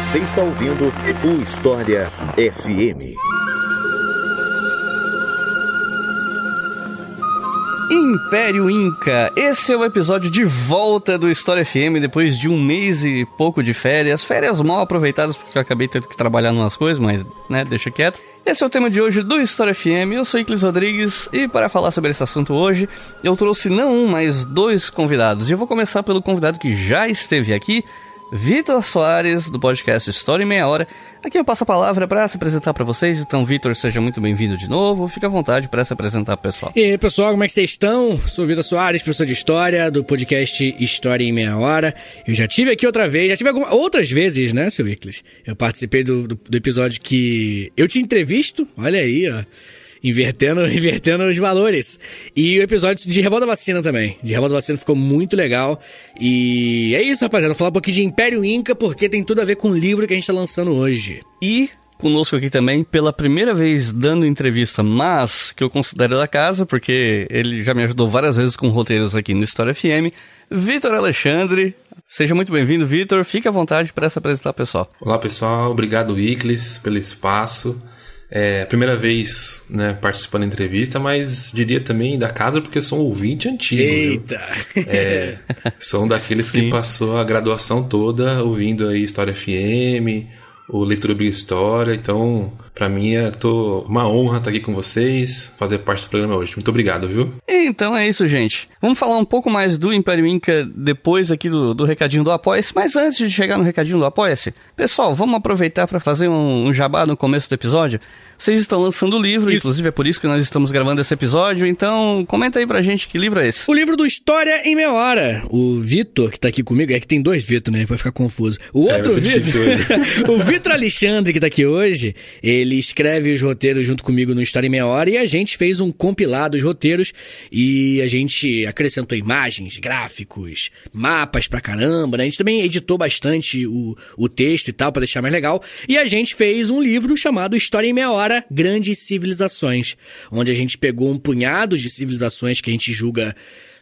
Você está ouvindo o História FM. Império Inca. Esse é o episódio de volta do História FM depois de um mês e pouco de férias. Férias mal aproveitadas porque eu acabei tendo que trabalhar umas coisas, mas, né, deixa quieto. Esse é o tema de hoje do História FM. Eu sou Iclis Rodrigues e para falar sobre esse assunto hoje, eu trouxe não um, mas dois convidados. E eu vou começar pelo convidado que já esteve aqui, Vitor Soares, do podcast História em Meia Hora. Aqui eu passo a palavra para se apresentar para vocês. Então, Vitor, seja muito bem-vindo de novo. Fique à vontade para se apresentar pro pessoal. E aí, pessoal, como é que vocês estão? Sou Vitor Soares, professor de História, do podcast História em Meia Hora. Eu já tive aqui outra vez, já tive algumas, outras vezes, né, seu Iclis? Eu participei do, do, do episódio que eu te entrevisto, olha aí, ó invertendo, invertendo os valores. E o episódio de Revolta Vacina também. De Revolta Vacina ficou muito legal. E é isso, rapaziada. Vou falar um pouquinho de Império Inca, porque tem tudo a ver com o livro que a gente tá lançando hoje. E conosco aqui também, pela primeira vez dando entrevista, mas que eu considero da casa, porque ele já me ajudou várias vezes com roteiros aqui no História FM, Vitor Alexandre. Seja muito bem-vindo, Vitor. Fique à vontade para se apresentar, pessoal. Olá, pessoal. Obrigado, Iclis, pelo espaço. É a primeira vez né, participando da entrevista, mas diria também da casa porque eu sou um ouvinte antigo. Eita! É, sou um daqueles Sim. que passou a graduação toda ouvindo aí História FM, o Leitura Big História. Então, para mim é tô, uma honra estar aqui com vocês, fazer parte desse programa hoje. Muito obrigado, viu? Então é isso, gente. Vamos falar um pouco mais do Império Inca depois aqui do, do recadinho do Apoia-se. Mas antes de chegar no recadinho do Apoia-se, pessoal, vamos aproveitar para fazer um, um, jabá no começo do episódio. Vocês estão lançando o livro, isso. inclusive é por isso que nós estamos gravando esse episódio. Então, comenta aí pra gente que livro é esse. O livro do História em Meia Hora. O Vitor, que tá aqui comigo, é que tem dois Vitor, né? Vai ficar confuso. O é, outro é, Vitor. o Vitor Alexandre, que tá aqui hoje, ele escreve os roteiros junto comigo no História em Meia Hora e a gente fez um compilado dos roteiros e a gente acrescentou imagens, gráficos, mapas pra caramba, né? A gente também editou bastante o, o texto e tal para deixar mais legal. E a gente fez um livro chamado História em Meia Hora Grandes Civilizações, onde a gente pegou um punhado de civilizações que a gente julga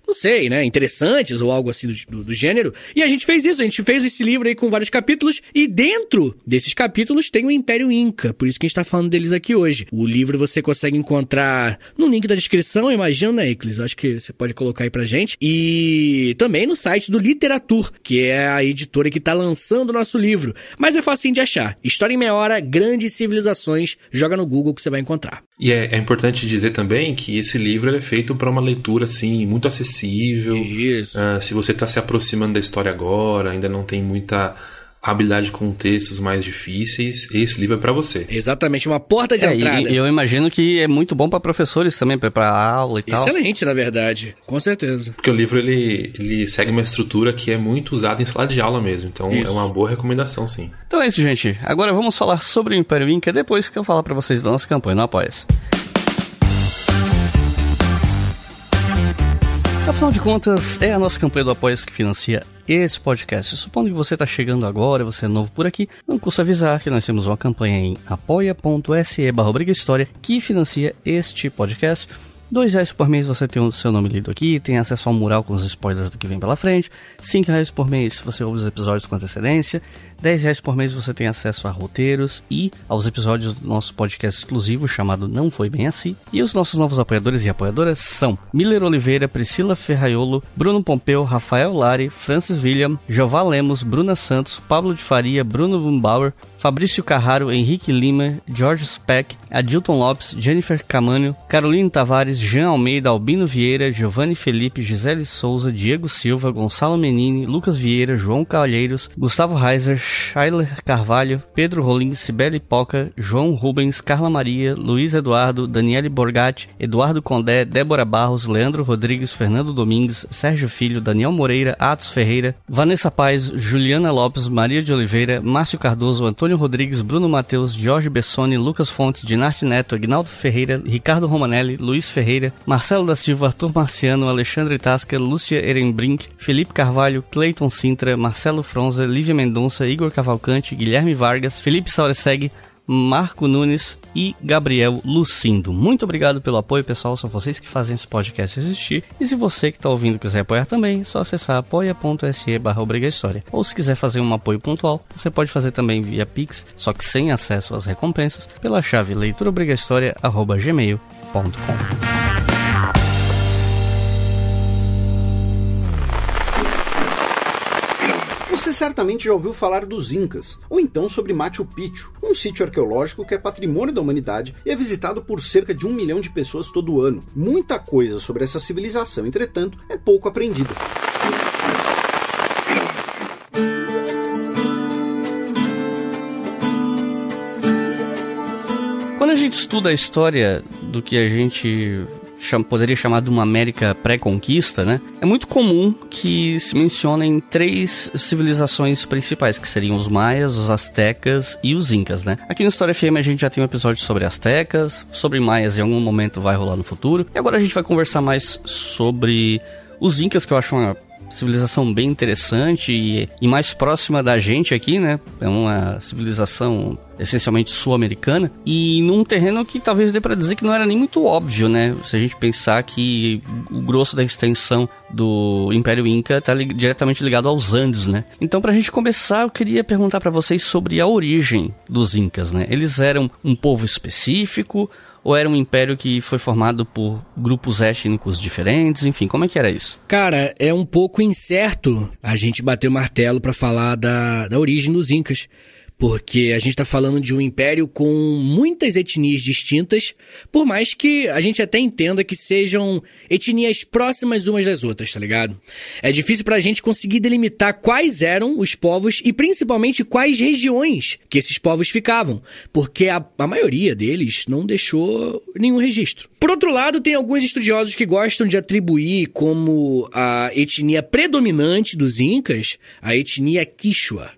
não sei, né, interessantes ou algo assim do, do, do, gênero. E a gente fez isso, a gente fez esse livro aí com vários capítulos e dentro desses capítulos tem o Império Inca, por isso que a gente tá falando deles aqui hoje. O livro você consegue encontrar no link da descrição, imagino, né, Iclis? Acho que você pode colocar aí pra gente. E também no site do Literatur, que é a editora que tá lançando o nosso livro. Mas é fácil de achar. História em meia hora, grandes civilizações, joga no Google que você vai encontrar. E é, é importante dizer também que esse livro é feito para uma leitura, assim, muito acessível. Isso. Uh, se você está se aproximando da história agora, ainda não tem muita habilidade com textos mais difíceis, esse livro é para você. Exatamente, uma porta de é, entrada. E, eu imagino que é muito bom para professores também, para aula e tal. Excelente, na verdade, com certeza. Porque o livro ele, ele segue uma estrutura que é muito usada em sala de aula mesmo, então isso. é uma boa recomendação, sim. Então é isso, gente. Agora vamos falar sobre o Império Inca depois que eu falar para vocês da nossa campanha no Apoia-se. Afinal de contas, é a nossa campanha do Apoia que financia esse podcast. Supondo que você está chegando agora, você é novo por aqui, não custa avisar que nós temos uma campanha em apoia.se barra que financia este podcast. Dois reais por mês você tem o seu nome lido aqui, tem acesso ao mural com os spoilers do que vem pela frente. Cinco reais por mês você ouve os episódios com antecedência. 10 reais por mês você tem acesso a roteiros e aos episódios do nosso podcast exclusivo chamado Não Foi Bem Assim. E os nossos novos apoiadores e apoiadoras são Miller Oliveira, Priscila Ferraiolo, Bruno Pompeu, Rafael Lari, Francis William, Jová Lemos, Bruna Santos, Pablo de Faria, Bruno Bumbauer, Fabrício Carraro, Henrique Lima, George Speck, Adilton Lopes, Jennifer Camânio, Caroline Tavares, Jean Almeida, Albino Vieira, Giovanni Felipe, Gisele Souza, Diego Silva, Gonçalo Menini, Lucas Vieira, João Calheiros, Gustavo Reiser, Schuyler Carvalho, Pedro Rolim, Sibeli Poca, João Rubens, Carla Maria, Luiz Eduardo, Daniele Borgatti, Eduardo Condé, Débora Barros, Leandro Rodrigues, Fernando Domingues, Sérgio Filho, Daniel Moreira, Atos Ferreira, Vanessa Paz, Juliana Lopes, Maria de Oliveira, Márcio Cardoso, Antônio Rodrigues, Bruno Matheus, Jorge Bessoni, Lucas Fontes, Dinarte Neto, Agnaldo Ferreira, Ricardo Romanelli, Luiz Ferreira, Marcelo da Silva, Arthur Marciano, Alexandre Tasca, Lúcia Ehrenbrink, Felipe Carvalho, Cleiton Sintra, Marcelo Fronza, Lívia Mendonça, Igor Cavalcante, Guilherme Vargas, Felipe Saureseg, Marco Nunes e Gabriel Lucindo. Muito obrigado pelo apoio, pessoal. São vocês que fazem esse podcast existir. E se você que está ouvindo quiser apoiar também, é só acessar apoia.se barra. Ou se quiser fazer um apoio pontual, você pode fazer também via Pix, só que sem acesso às recompensas, pela chave leituraobrigahistoria.gmail.com. Você certamente já ouviu falar dos Incas, ou então sobre Machu Picchu, um sítio arqueológico que é patrimônio da humanidade e é visitado por cerca de um milhão de pessoas todo ano. Muita coisa sobre essa civilização, entretanto, é pouco aprendida. Quando a gente estuda a história do que a gente cham, poderia chamar de uma América pré-conquista, né? É muito comum que se mencionem três civilizações principais, que seriam os maias, os astecas e os incas, né? Aqui no História FM a gente já tem um episódio sobre astecas, sobre maias em algum momento vai rolar no futuro. E agora a gente vai conversar mais sobre os incas, que eu acho uma civilização bem interessante e, e mais próxima da gente aqui, né? É uma civilização essencialmente sul-americana e num terreno que talvez dê para dizer que não era nem muito óbvio, né? Se a gente pensar que o grosso da extensão do Império Inca está li diretamente ligado aos Andes, né? Então, para a gente começar, eu queria perguntar para vocês sobre a origem dos Incas, né? Eles eram um povo específico ou era um império que foi formado por grupos étnicos diferentes? Enfim, como é que era isso? Cara, é um pouco incerto a gente bater o martelo para falar da, da origem dos Incas porque a gente está falando de um império com muitas etnias distintas, por mais que a gente até entenda que sejam etnias próximas umas das outras, tá ligado? É difícil para a gente conseguir delimitar quais eram os povos e principalmente quais regiões que esses povos ficavam, porque a, a maioria deles não deixou nenhum registro. Por outro lado, tem alguns estudiosos que gostam de atribuir como a etnia predominante dos Incas a etnia Quichua.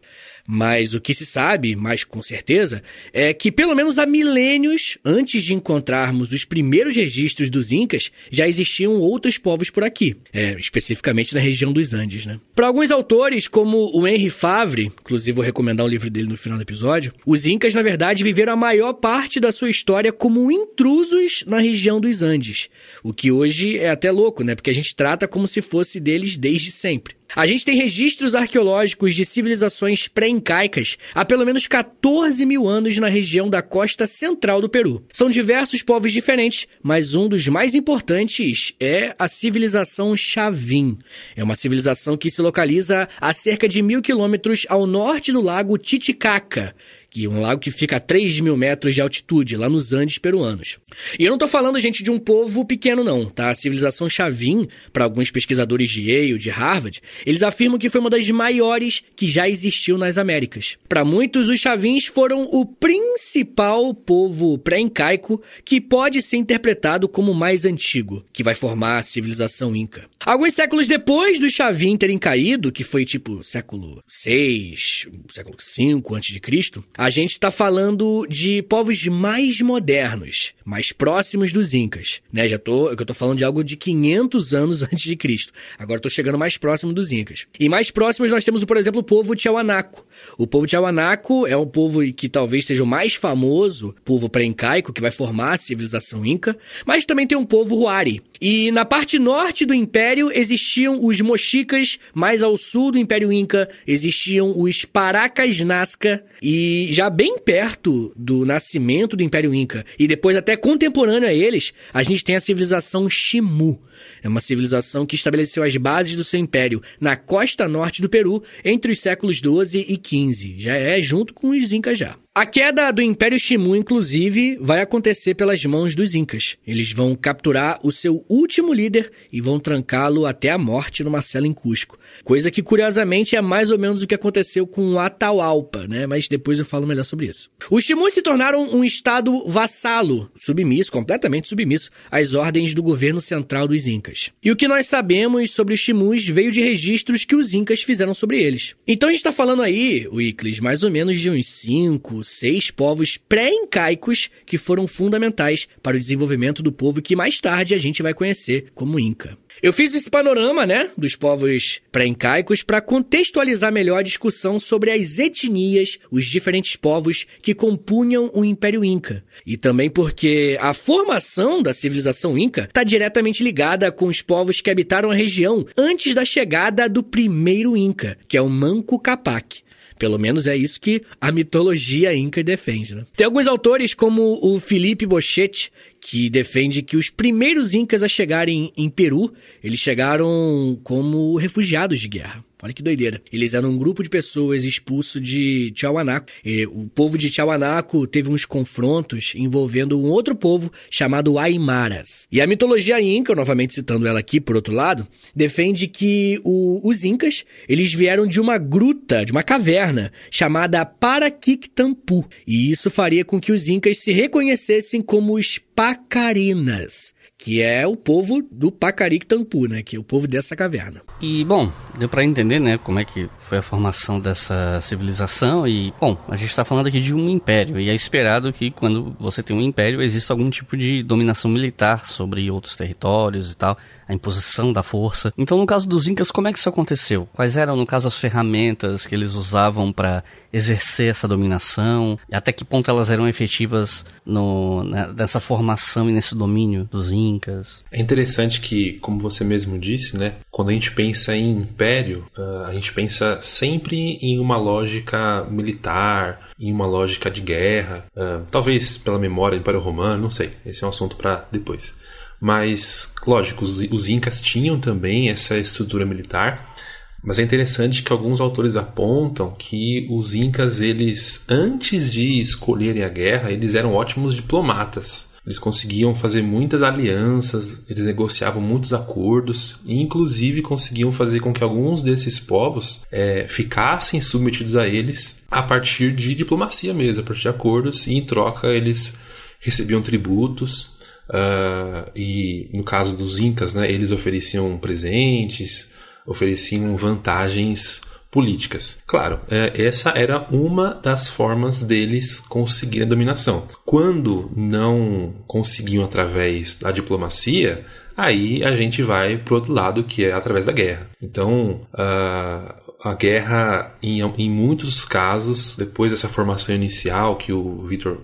Mas o que se sabe, mais com certeza, é que pelo menos há milênios antes de encontrarmos os primeiros registros dos Incas, já existiam outros povos por aqui, é, especificamente na região dos Andes. Né? Para alguns autores, como o Henry Favre, inclusive vou recomendar um livro dele no final do episódio, os Incas, na verdade, viveram a maior parte da sua história como intrusos na região dos Andes, o que hoje é até louco, né? Porque a gente trata como se fosse deles desde sempre. A gente tem registros arqueológicos de civilizações pré-incaicas há pelo menos 14 mil anos na região da costa central do Peru. São diversos povos diferentes, mas um dos mais importantes é a civilização Chavin. É uma civilização que se localiza a cerca de mil quilômetros ao norte do lago Titicaca que um lago que fica a 3 mil metros de altitude, lá nos Andes peruanos. E eu não tô falando, gente, de um povo pequeno, não, tá? A civilização Chavin, para alguns pesquisadores de Yale, de Harvard, eles afirmam que foi uma das maiores que já existiu nas Américas. Para muitos, os Chavins foram o principal povo pré-incaico que pode ser interpretado como o mais antigo, que vai formar a civilização Inca. Alguns séculos depois do Chavin terem caído, que foi tipo século 6, século 5 antes de Cristo, a gente está falando de povos mais modernos, mais próximos dos Incas, né? Já tô, eu tô falando de algo de 500 anos antes de Cristo. Agora estou chegando mais próximo dos Incas. E mais próximos nós temos, por exemplo, o povo Tiahuanaco. O povo Tiahuanaco é um povo que talvez seja o mais famoso povo pré-incaico que vai formar a civilização Inca, mas também tem um povo Huari. E na parte norte do império existiam os Mochicas, mais ao sul do Império Inca existiam os Paracas Nazca e já bem perto do nascimento do Império Inca, e depois até contemporâneo a eles, a gente tem a civilização Shimu. É uma civilização que estabeleceu as bases do seu império na costa norte do Peru entre os séculos 12 e 15. Já é junto com os Incas já. A queda do Império Shimu, inclusive, vai acontecer pelas mãos dos Incas. Eles vão capturar o seu último líder e vão trancá-lo até a morte numa cela em Cusco. Coisa que, curiosamente, é mais ou menos o que aconteceu com Atahualpa, né? Mas depois eu falo melhor sobre isso. Os Shimus se tornaram um estado vassalo, submisso, completamente submisso, às ordens do governo central dos Incas. E o que nós sabemos sobre os Shimus veio de registros que os Incas fizeram sobre eles. Então a gente está falando aí, Wiclis, mais ou menos de uns 5, seis povos pré-incaicos que foram fundamentais para o desenvolvimento do povo que mais tarde a gente vai conhecer como Inca. Eu fiz esse panorama, né, dos povos pré-incaicos para contextualizar melhor a discussão sobre as etnias, os diferentes povos que compunham o Império Inca. E também porque a formação da civilização Inca está diretamente ligada com os povos que habitaram a região antes da chegada do primeiro Inca, que é o Manco Capac. Pelo menos é isso que a mitologia inca defende. Né? Tem alguns autores, como o Felipe Bochetti, que defende que os primeiros incas a chegarem em Peru, eles chegaram como refugiados de guerra. Olha que doideira. Eles eram um grupo de pessoas expulso de Tiahuanaco. E o povo de Tiahuanaco teve uns confrontos envolvendo um outro povo chamado Aimaras. E a mitologia inca, novamente citando ela aqui por outro lado, defende que o, os incas, eles vieram de uma gruta, de uma caverna, chamada Paraquictampu. E isso faria com que os incas se reconhecessem como os Pacarinas que é o povo do Pacarictampu, né, que é o povo dessa caverna. E bom, deu para entender, né, como é que foi a formação dessa civilização e bom, a gente está falando aqui de um império e é esperado que quando você tem um império exista algum tipo de dominação militar sobre outros territórios e tal, a imposição da força. Então, no caso dos incas, como é que isso aconteceu? Quais eram, no caso, as ferramentas que eles usavam para exercer essa dominação? Até que ponto elas eram efetivas no, né, nessa formação e nesse domínio dos incas? Incas. É interessante que, como você mesmo disse, né, quando a gente pensa em império, uh, a gente pensa sempre em uma lógica militar, em uma lógica de guerra, uh, talvez pela memória do Império Romano, não sei. Esse é um assunto para depois. Mas, lógico, os, os incas tinham também essa estrutura militar. Mas é interessante que alguns autores apontam que os incas, eles antes de escolherem a guerra, eles eram ótimos diplomatas. Eles conseguiam fazer muitas alianças, eles negociavam muitos acordos e, inclusive, conseguiam fazer com que alguns desses povos é, ficassem submetidos a eles a partir de diplomacia mesmo, a partir de acordos, e em troca eles recebiam tributos. Uh, e no caso dos Incas, né, eles ofereciam presentes, ofereciam vantagens políticas. Claro, é, essa era uma das formas deles conseguirem a dominação. Quando não conseguiam através da diplomacia, aí a gente vai para outro lado, que é através da guerra. Então, a, a guerra, em, em muitos casos, depois dessa formação inicial que o Vitor,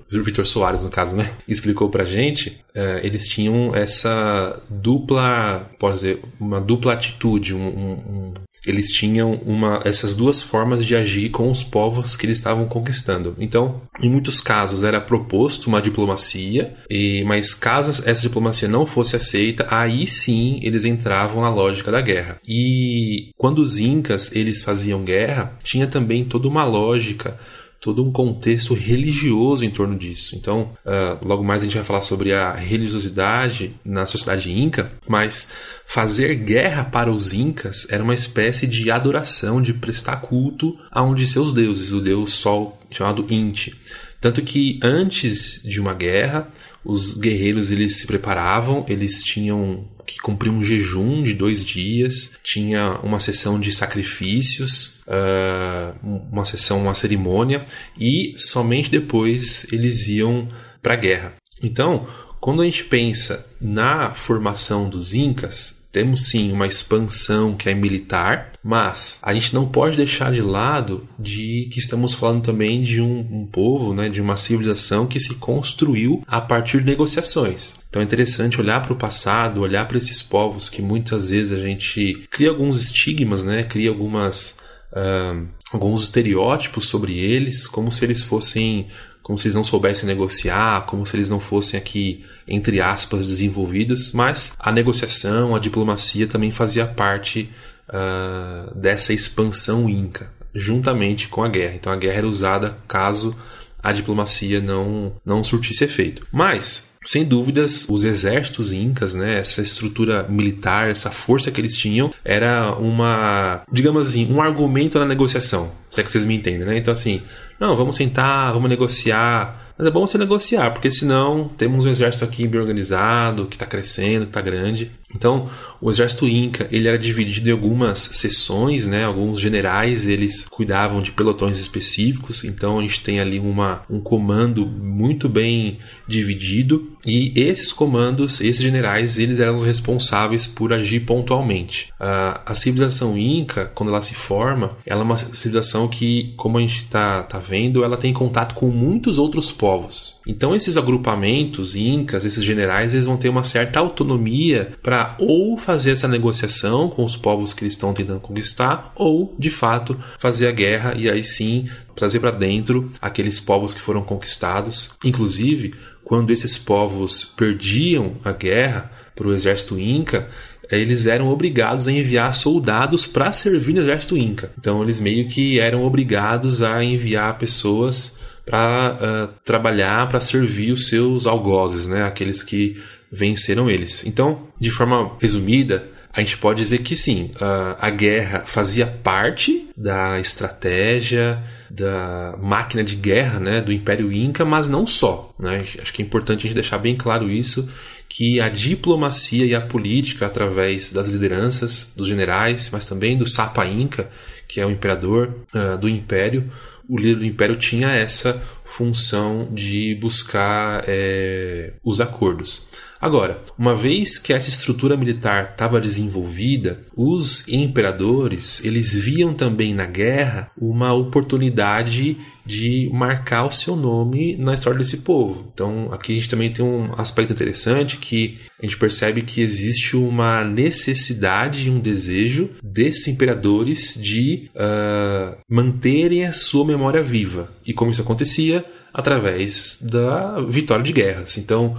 Soares, no caso, né, explicou para gente, é, eles tinham essa dupla, pode dizer, uma dupla atitude, um, um, eles tinham uma, essas duas formas de agir com os povos que eles estavam conquistando. Então, em muitos casos era proposto uma diplomacia, e, mas caso essa diplomacia não fosse aceita, aí sim eles entravam na lógica da guerra. E quando os incas eles faziam guerra, tinha também toda uma lógica todo um contexto religioso em torno disso. Então, uh, logo mais a gente vai falar sobre a religiosidade na sociedade inca, mas fazer guerra para os incas era uma espécie de adoração, de prestar culto a um de seus deuses, o deus Sol, chamado Inti. Tanto que antes de uma guerra, os guerreiros eles se preparavam, eles tinham que cumprir um jejum de dois dias, tinha uma sessão de sacrifícios, uh, uma sessão, uma cerimônia, e somente depois eles iam para a guerra. Então, quando a gente pensa na formação dos Incas, temos sim uma expansão que é militar, mas a gente não pode deixar de lado de que estamos falando também de um, um povo, né, de uma civilização que se construiu a partir de negociações. Então é interessante olhar para o passado, olhar para esses povos que muitas vezes a gente cria alguns estigmas, né, cria algumas uh, alguns estereótipos sobre eles, como se eles fossem como se eles não soubessem negociar, como se eles não fossem aqui, entre aspas, desenvolvidos, mas a negociação, a diplomacia também fazia parte uh, dessa expansão inca, juntamente com a guerra. Então a guerra era usada caso a diplomacia não, não surtisse efeito. Mas sem dúvidas, os exércitos incas, né, essa estrutura militar, essa força que eles tinham, era uma, digamos assim, um argumento na negociação. Se é que vocês me entendem, né? Então, assim, não, vamos sentar, vamos negociar. Mas é bom você negociar, porque senão temos um exército aqui bem organizado, que está crescendo, que está grande. Então, o exército inca, ele era dividido em algumas seções, né? Alguns generais, eles cuidavam de pelotões específicos. Então, a gente tem ali uma, um comando muito bem dividido e esses comandos, esses generais, eles eram os responsáveis por agir pontualmente. A, a civilização inca, quando ela se forma, ela é uma civilização que, como a gente está tá vendo, ela tem contato com muitos outros povos. Então, esses agrupamentos incas, esses generais, eles vão ter uma certa autonomia para ou fazer essa negociação com os povos que eles estão tentando conquistar, ou, de fato, fazer a guerra e aí sim trazer para dentro aqueles povos que foram conquistados. Inclusive, quando esses povos perdiam a guerra para o exército inca, eles eram obrigados a enviar soldados para servir no exército inca. Então eles meio que eram obrigados a enviar pessoas para uh, trabalhar, para servir os seus algozes, né? aqueles que venceram eles. Então, de forma resumida, a gente pode dizer que sim, a, a guerra fazia parte da estratégia, da máquina de guerra né, do Império Inca, mas não só. Né? Acho que é importante a gente deixar bem claro isso, que a diplomacia e a política, através das lideranças, dos generais, mas também do Sapa Inca, que é o imperador uh, do Império, o líder do Império tinha essa função de buscar é, os acordos. Agora, uma vez que essa estrutura militar estava desenvolvida, os imperadores eles viam também na guerra uma oportunidade de marcar o seu nome na história desse povo. Então, aqui a gente também tem um aspecto interessante que a gente percebe que existe uma necessidade e um desejo desses imperadores de uh, manterem a sua memória viva. E como isso acontecia? Através da vitória de guerras. Então,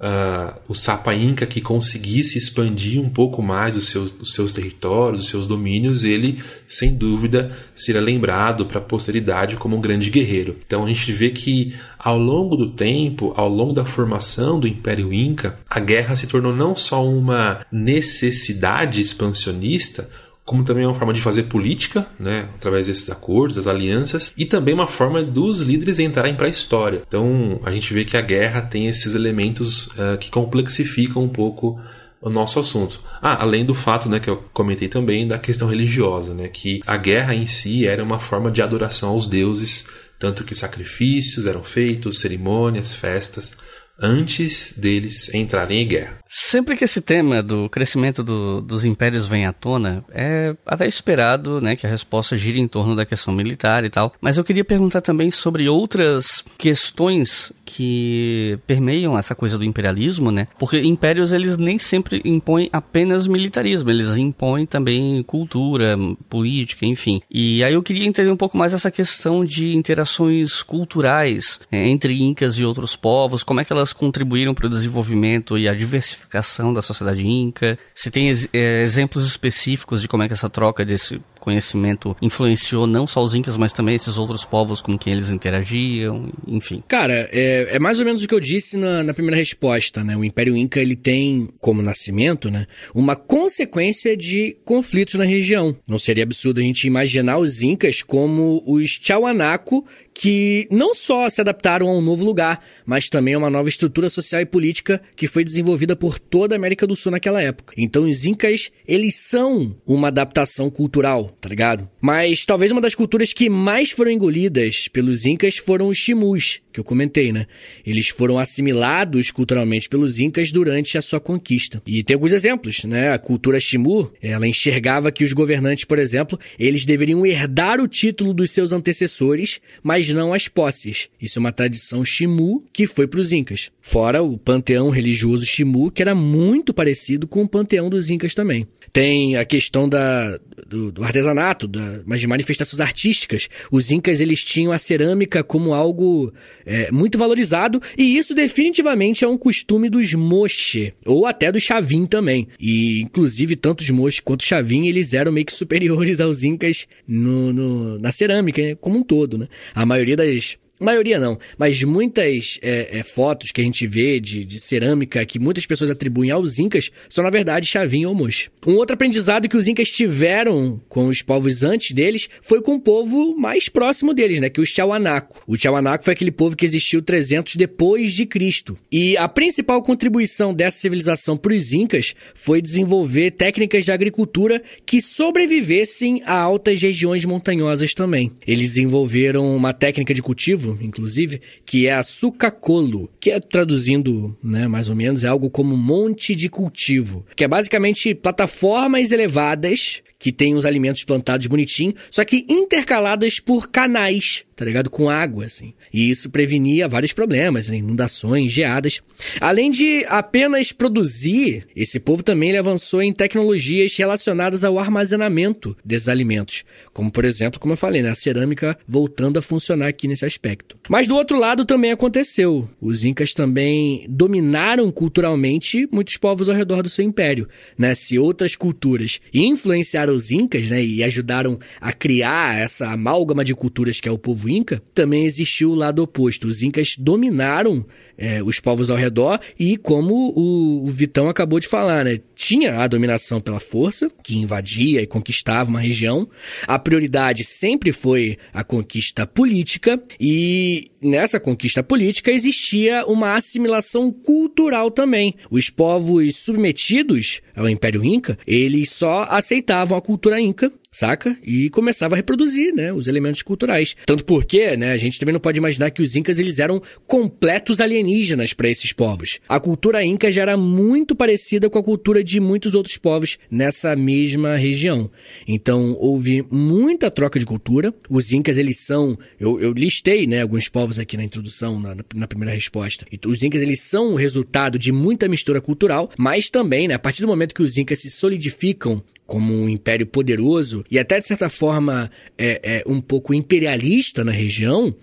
uh, o Sapa Inca que conseguisse expandir um pouco mais os seus, os seus territórios, os seus domínios, ele, sem dúvida, será lembrado para a posteridade como um grande guerreiro. Então a gente vê que ao longo do tempo, ao longo da formação do Império Inca, a guerra se tornou não só uma necessidade expansionista, como também é uma forma de fazer política, né, através desses acordos, das alianças, e também uma forma dos líderes entrarem para a história. Então, a gente vê que a guerra tem esses elementos uh, que complexificam um pouco o nosso assunto. Ah, além do fato, né, que eu comentei também da questão religiosa, né, que a guerra em si era uma forma de adoração aos deuses, tanto que sacrifícios eram feitos, cerimônias, festas, antes deles entrarem em guerra. Sempre que esse tema do crescimento do, dos impérios vem à tona, é até esperado né, que a resposta gire em torno da questão militar e tal. Mas eu queria perguntar também sobre outras questões que permeiam essa coisa do imperialismo, né? Porque impérios eles nem sempre impõem apenas militarismo, eles impõem também cultura, política, enfim. E aí eu queria entender um pouco mais essa questão de interações culturais é, entre incas e outros povos, como é que elas contribuíram para o desenvolvimento e a diversificação diversificação da sociedade inca? Se tem é, exemplos específicos de como é que essa troca desse conhecimento influenciou não só os incas, mas também esses outros povos com quem eles interagiam, enfim. Cara, é, é mais ou menos o que eu disse na, na, primeira resposta, né? O Império Inca, ele tem, como nascimento, né? Uma consequência de conflitos na região. Não seria absurdo a gente imaginar os incas como os Tiahuanaco, que não só se adaptaram a um novo lugar, mas também a uma nova estrutura social e política que foi desenvolvida por toda a América do Sul naquela época. Então os incas, eles são uma adaptação cultural, tá ligado? Mas talvez uma das culturas que mais foram engolidas pelos incas foram os chimus, que eu comentei, né? Eles foram assimilados culturalmente pelos incas durante a sua conquista. E tem alguns exemplos, né? A cultura chimu, ela enxergava que os governantes, por exemplo, eles deveriam herdar o título dos seus antecessores, mas mas não as posses. Isso é uma tradição Shimu que foi para os Incas. Fora o panteão religioso Shimu, que era muito parecido com o panteão dos Incas também. Tem a questão da, do, do artesanato, da, mas de manifestações artísticas. Os Incas eles tinham a cerâmica como algo é, muito valorizado e isso definitivamente é um costume dos Moche, ou até do Chavin também. E inclusive tanto os Moche quanto os Chavin eles eram meio que superiores aos Incas no, no, na cerâmica como um todo, né? A maioria das maioria não, mas muitas é, é, fotos que a gente vê de, de, cerâmica que muitas pessoas atribuem aos Incas são, na verdade, chavinho ou mocho. Um outro aprendizado que os Incas tiveram com os povos antes deles foi com o povo mais próximo deles, né? Que é o Tiahuanaco. O Tiahuanaco foi aquele povo que existiu 300 depois de Cristo. E a principal contribuição dessa civilização para os Incas foi desenvolver técnicas de agricultura que sobrevivessem a altas regiões montanhosas também. Eles desenvolveram uma técnica de cultivo inclusive, que é a sucacolo, que é traduzindo, né, mais ou menos, é algo como monte de cultivo, que é basicamente plataformas elevadas que tem os alimentos plantados bonitinho, só que intercaladas por canais, tá ligado? Com água, assim. E isso prevenia vários problemas, né? inundações, geadas. Além de apenas produzir, esse povo também avançou em tecnologias relacionadas ao armazenamento desses alimentos. Como, por exemplo, como eu falei, né? a cerâmica voltando a funcionar aqui nesse aspecto. Mas do outro lado também aconteceu. Os incas também dominaram culturalmente muitos povos ao redor do seu império. Né? Se outras culturas influenciaram os incas, né, e ajudaram a criar essa amálgama de culturas que é o povo inca, também existiu o lado oposto. Os incas dominaram é, os povos ao redor e como o, o, Vitão acabou de falar, né, tinha a dominação pela força, que invadia e conquistava uma região. A prioridade sempre foi a conquista política e nessa conquista política existia uma assimilação cultural também. Os povos submetidos ao Império Inca, eles só aceitavam a cultura inca saca? E começava a reproduzir, né, os elementos culturais. Tanto porque, né, a gente também não pode imaginar que os incas eles eram completos alienígenas para esses povos. A cultura inca já era muito parecida com a cultura de muitos outros povos nessa mesma região. Então, houve muita troca de cultura. Os incas eles são, eu, eu listei, né, alguns povos aqui na introdução, na, na primeira resposta. E os incas eles são o resultado de muita mistura cultural, mas também, né, a partir do momento que os incas se solidificam como um império poderoso e até de certa forma é, é um pouco imperialista na região, uh,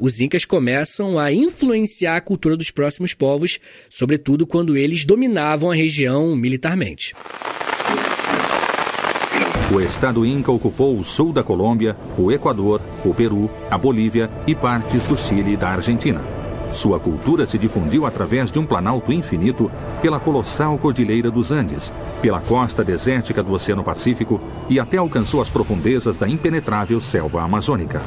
os incas começam a influenciar a cultura dos próximos povos, sobretudo quando eles dominavam a região militarmente. O Estado Inca ocupou o sul da Colômbia, o Equador, o Peru, a Bolívia e partes do Chile e da Argentina. Sua cultura se difundiu através de um planalto infinito pela colossal Cordilheira dos Andes, pela costa desértica do Oceano Pacífico e até alcançou as profundezas da impenetrável selva amazônica.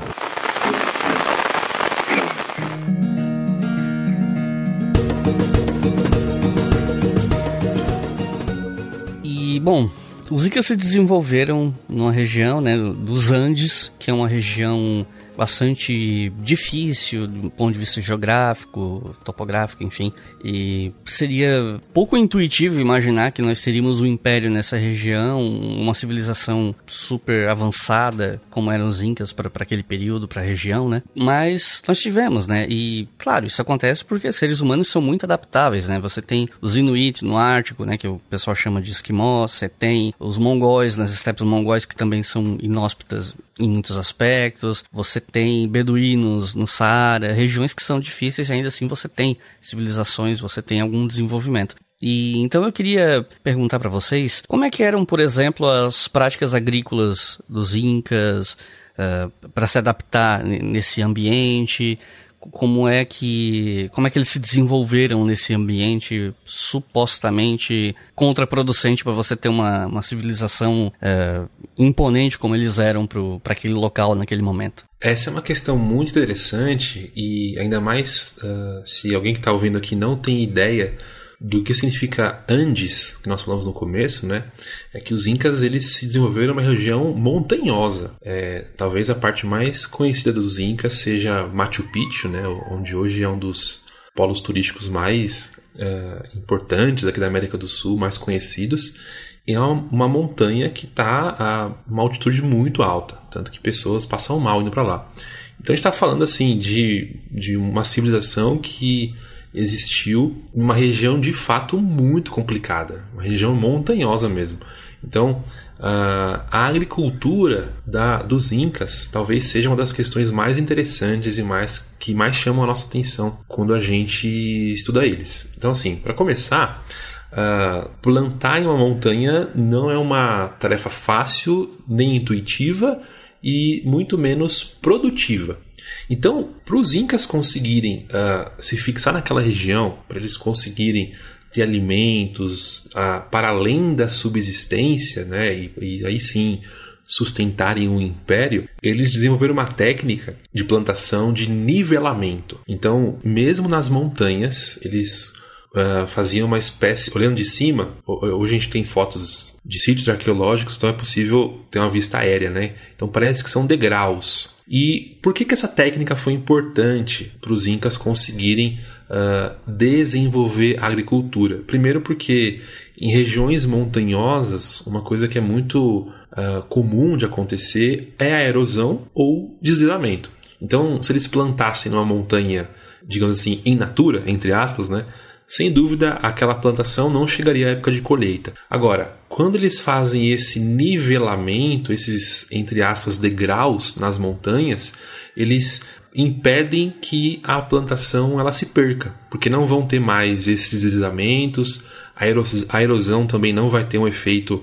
E, bom, os Incas se desenvolveram numa região né, dos Andes, que é uma região bastante difícil do ponto de vista geográfico, topográfico, enfim. E seria pouco intuitivo imaginar que nós teríamos um império nessa região, uma civilização super avançada, como eram os Incas para aquele período, para a região, né? Mas nós tivemos, né? E, claro, isso acontece porque seres humanos são muito adaptáveis, né? Você tem os Inuit no Ártico, né? Que o pessoal chama de esquimós, você tem os mongóis nas estepes mongóis que também são inóspitas em muitos aspectos. Você tem beduínos no Saara, regiões que são difíceis ainda assim você tem civilizações, você tem algum desenvolvimento. E então eu queria perguntar para vocês como é que eram, por exemplo, as práticas agrícolas dos incas uh, para se adaptar nesse ambiente como é que como é que eles se desenvolveram nesse ambiente supostamente contraproducente para você ter uma, uma civilização é, imponente como eles eram para aquele local naquele momento. Essa é uma questão muito interessante e ainda mais uh, se alguém que está ouvindo aqui não tem ideia do que significa Andes, que nós falamos no começo, né? É que os Incas eles se desenvolveram uma região montanhosa. É, talvez a parte mais conhecida dos Incas seja Machu Picchu, né? Onde hoje é um dos polos turísticos mais é, importantes aqui da América do Sul, mais conhecidos. É uma, uma montanha que está a uma altitude muito alta, tanto que pessoas passam mal indo para lá. Então a gente está falando assim de, de uma civilização que existiu uma região de fato muito complicada, uma região montanhosa mesmo. Então, a agricultura da, dos incas talvez seja uma das questões mais interessantes e mais que mais chamam a nossa atenção quando a gente estuda eles. Então, assim, para começar, uh, plantar em uma montanha não é uma tarefa fácil nem intuitiva e muito menos produtiva. Então, para os incas conseguirem uh, se fixar naquela região, para eles conseguirem ter alimentos uh, para além da subsistência, né, e, e aí sim sustentarem um império, eles desenvolveram uma técnica de plantação de nivelamento. Então, mesmo nas montanhas, eles uh, faziam uma espécie, olhando de cima, hoje a gente tem fotos de sítios arqueológicos, então é possível ter uma vista aérea, né? Então parece que são degraus. E por que, que essa técnica foi importante para os incas conseguirem uh, desenvolver a agricultura? Primeiro porque em regiões montanhosas, uma coisa que é muito uh, comum de acontecer é a erosão ou deslizamento. Então, se eles plantassem numa montanha, digamos assim, em natura, entre aspas, né? Sem dúvida aquela plantação não chegaria à época de colheita. Agora, quando eles fazem esse nivelamento, esses entre aspas degraus nas montanhas, eles impedem que a plantação ela se perca, porque não vão ter mais esses deslizamentos, a erosão também não vai ter um efeito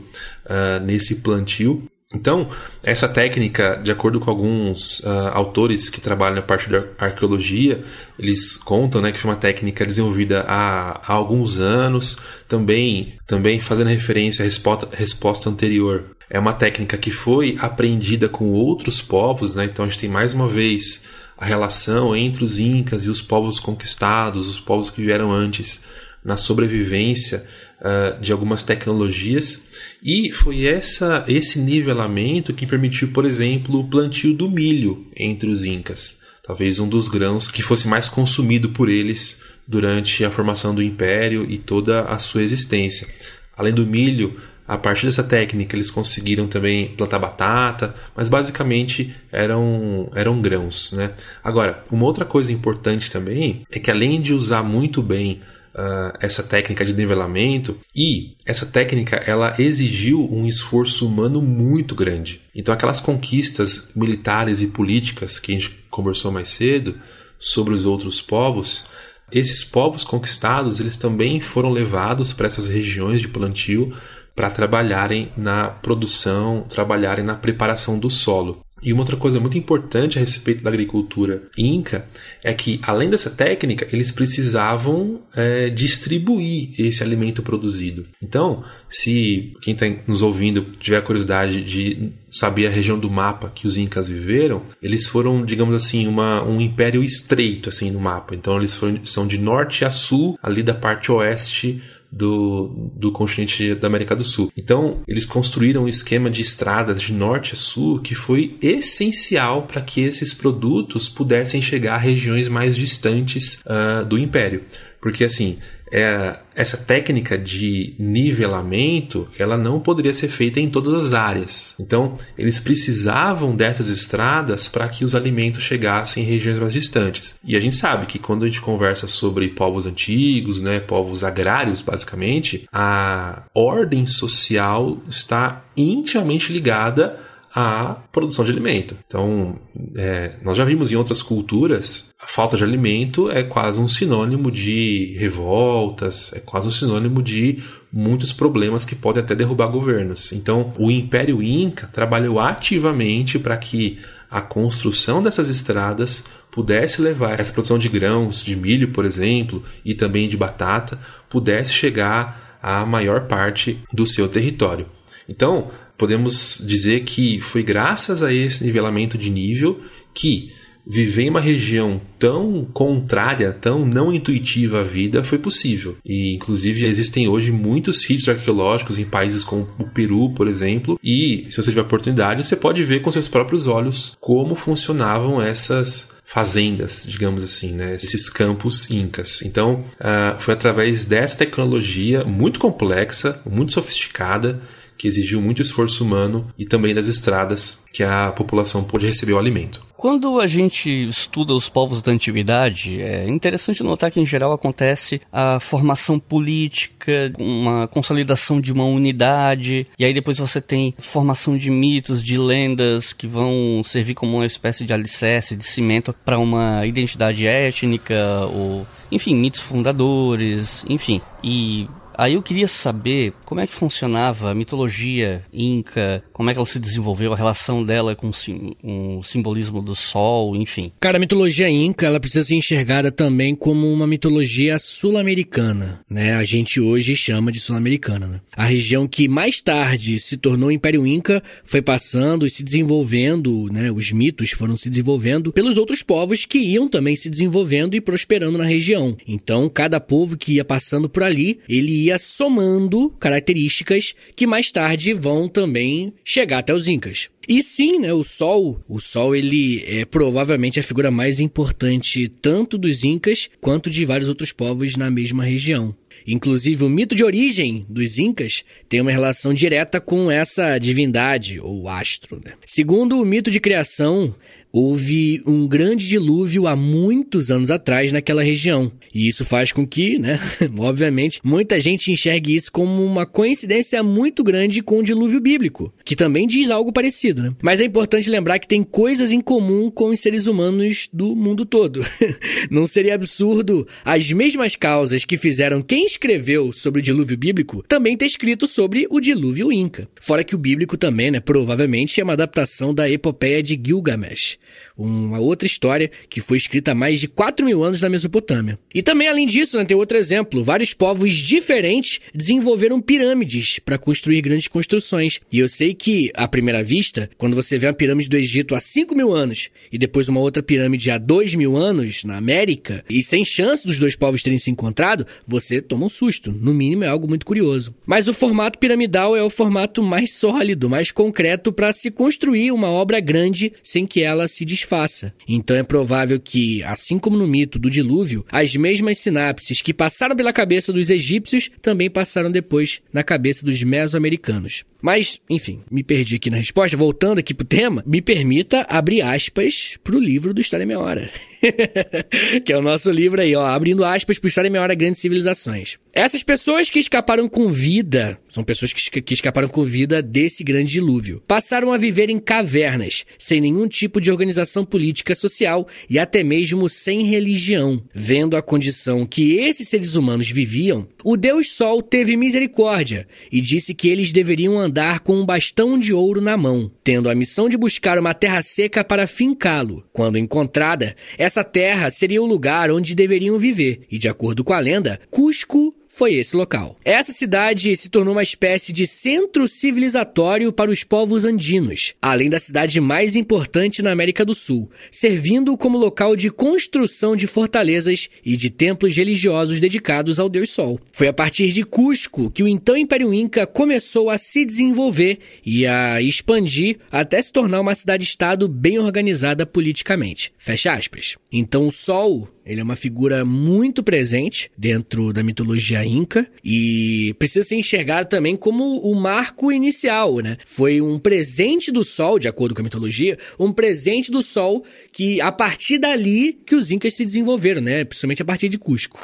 uh, nesse plantio. Então, essa técnica, de acordo com alguns uh, autores que trabalham na parte da arqueologia, eles contam né, que foi uma técnica desenvolvida há, há alguns anos, também, também fazendo referência à resposta, resposta anterior. É uma técnica que foi aprendida com outros povos, né? então a gente tem mais uma vez a relação entre os incas e os povos conquistados, os povos que vieram antes, na sobrevivência uh, de algumas tecnologias. E foi essa, esse nivelamento que permitiu, por exemplo, o plantio do milho entre os incas. Talvez um dos grãos que fosse mais consumido por eles durante a formação do império e toda a sua existência. Além do milho, a partir dessa técnica eles conseguiram também plantar batata, mas basicamente eram, eram grãos. Né? Agora, uma outra coisa importante também é que além de usar muito bem uh, essa técnica de nivelamento e essa técnica ela exigiu um esforço humano muito grande. Então aquelas conquistas militares e políticas que a gente conversou mais cedo sobre os outros povos, esses povos conquistados eles também foram levados para essas regiões de plantio para trabalharem na produção, trabalharem na preparação do solo. E uma outra coisa muito importante a respeito da agricultura inca é que, além dessa técnica, eles precisavam é, distribuir esse alimento produzido. Então, se quem está nos ouvindo tiver curiosidade de saber a região do mapa que os incas viveram, eles foram, digamos assim, uma, um império estreito assim no mapa. Então, eles foram, são de norte a sul, ali da parte oeste do, do continente da América do Sul. Então, eles construíram um esquema de estradas de norte a sul que foi essencial para que esses produtos pudessem chegar a regiões mais distantes uh, do império. Porque, assim, é, essa técnica de nivelamento ela não poderia ser feita em todas as áreas. Então, eles precisavam dessas estradas para que os alimentos chegassem em regiões mais distantes. E a gente sabe que quando a gente conversa sobre povos antigos, né, povos agrários, basicamente, a ordem social está intimamente ligada à produção de alimento. Então, é, nós já vimos em outras culturas, a falta de alimento é quase um sinônimo de revoltas, é quase um sinônimo de muitos problemas que podem até derrubar governos. Então, o Império Inca trabalhou ativamente para que a construção dessas estradas pudesse levar essa produção de grãos, de milho, por exemplo, e também de batata, pudesse chegar à maior parte do seu território. Então, podemos dizer que foi graças a esse nivelamento de nível que viver em uma região tão contrária, tão não intuitiva à vida foi possível. E inclusive existem hoje muitos sítios arqueológicos em países como o Peru, por exemplo, e se você tiver oportunidade, você pode ver com seus próprios olhos como funcionavam essas fazendas, digamos assim, né? esses campos incas. Então, uh, foi através dessa tecnologia muito complexa, muito sofisticada, que exigiu muito esforço humano e também das estradas que a população pôde receber o alimento. Quando a gente estuda os povos da antiguidade, é interessante notar que em geral acontece a formação política, uma consolidação de uma unidade, e aí depois você tem formação de mitos, de lendas que vão servir como uma espécie de alicerce, de cimento para uma identidade étnica ou enfim, mitos fundadores, enfim. E Aí eu queria saber como é que funcionava a mitologia inca, como é que ela se desenvolveu, a relação dela com o simbolismo do sol, enfim. Cara, a mitologia inca, ela precisa ser enxergada também como uma mitologia sul-americana, né? A gente hoje chama de sul-americana, né? A região que mais tarde se tornou Império Inca foi passando e se desenvolvendo, né? Os mitos foram se desenvolvendo pelos outros povos que iam também se desenvolvendo e prosperando na região. Então, cada povo que ia passando por ali, ele ia somando características que mais tarde vão também chegar até os incas. E sim, né, o Sol, o Sol ele é provavelmente a figura mais importante tanto dos incas quanto de vários outros povos na mesma região. Inclusive, o mito de origem dos Incas tem uma relação direta com essa divindade, ou astro. Né? Segundo o mito de criação, houve um grande dilúvio há muitos anos atrás naquela região. E isso faz com que, né, obviamente, muita gente enxergue isso como uma coincidência muito grande com o dilúvio bíblico, que também diz algo parecido, né? Mas é importante lembrar que tem coisas em comum com os seres humanos do mundo todo. Não seria absurdo as mesmas causas que fizeram quem escreveu sobre o dilúvio bíblico também ter escrito sobre o dilúvio inca. Fora que o bíblico também, né, provavelmente é uma adaptação da epopeia de Gilgamesh uma outra história que foi escrita há mais de 4 mil anos na Mesopotâmia. E também, além disso, né, tem outro exemplo: vários povos diferentes desenvolveram pirâmides para construir grandes construções. E eu sei que, à primeira vista, quando você vê uma pirâmide do Egito há 5 mil anos e depois uma outra pirâmide há 2 mil anos na América, e sem chance dos dois povos terem se encontrado, você toma um susto. No mínimo, é algo muito curioso. Mas o formato piramidal é o formato mais sólido, mais concreto para se construir uma obra grande sem que ela se desfaça. Então é provável que, assim como no mito do dilúvio, as mesmas sinapses que passaram pela cabeça dos egípcios também passaram depois na cabeça dos mesoamericanos. Mas, enfim, me perdi aqui na resposta. Voltando aqui pro tema, me permita abrir aspas pro livro do História Meia Hora. que é o nosso livro aí, ó, abrindo aspas pro História Meia Hora Grandes Civilizações. Essas pessoas que escaparam com vida, são pessoas que, que escaparam com vida desse grande dilúvio, passaram a viver em cavernas, sem nenhum tipo de organização política social e até mesmo sem religião. Vendo a condição que esses seres humanos viviam, o Deus Sol teve misericórdia e disse que eles deveriam andar com um bastão de ouro na mão, tendo a missão de buscar uma terra seca para fincá-lo. Quando encontrada, essa terra seria o lugar onde deveriam viver, e de acordo com a lenda, Cusco foi esse local. Essa cidade se tornou uma espécie de centro civilizatório para os povos andinos, além da cidade mais importante na América do Sul, servindo como local de construção de fortalezas e de templos religiosos dedicados ao Deus Sol. Foi a partir de Cusco que o então Império Inca começou a se desenvolver e a expandir até se tornar uma cidade-estado bem organizada politicamente. Fecha aspas. Então o Sol ele é uma figura muito presente dentro da mitologia inca e precisa ser enxergado também como o marco inicial, né? Foi um presente do sol, de acordo com a mitologia, um presente do sol que a partir dali que os incas se desenvolveram, né? Principalmente a partir de Cusco.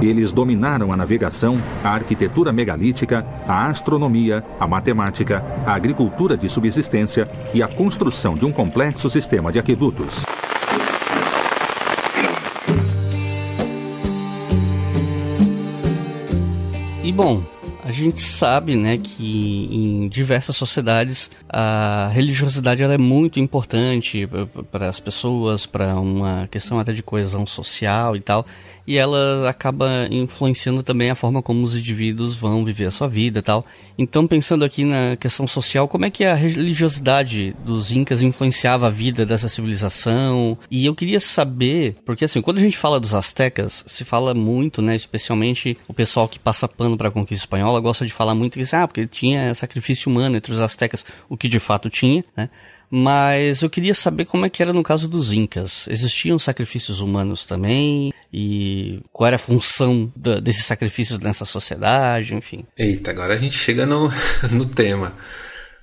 Eles dominaram a navegação, a arquitetura megalítica, a astronomia, a matemática, a agricultura de subsistência e a construção de um complexo sistema de aquedutos. E bom, a gente sabe, né, que em diversas sociedades a religiosidade ela é muito importante para as pessoas, para uma questão até de coesão social e tal e ela acaba influenciando também a forma como os indivíduos vão viver a sua vida e tal. Então, pensando aqui na questão social, como é que a religiosidade dos incas influenciava a vida dessa civilização? E eu queria saber, porque assim, quando a gente fala dos astecas, se fala muito, né, especialmente o pessoal que passa pano para a conquista espanhola gosta de falar muito que ah, porque tinha sacrifício humano entre os astecas, o que de fato tinha, né? Mas eu queria saber como é que era no caso dos Incas. Existiam sacrifícios humanos também? E qual era a função da, desses sacrifícios nessa sociedade, enfim? Eita, agora a gente chega no, no tema.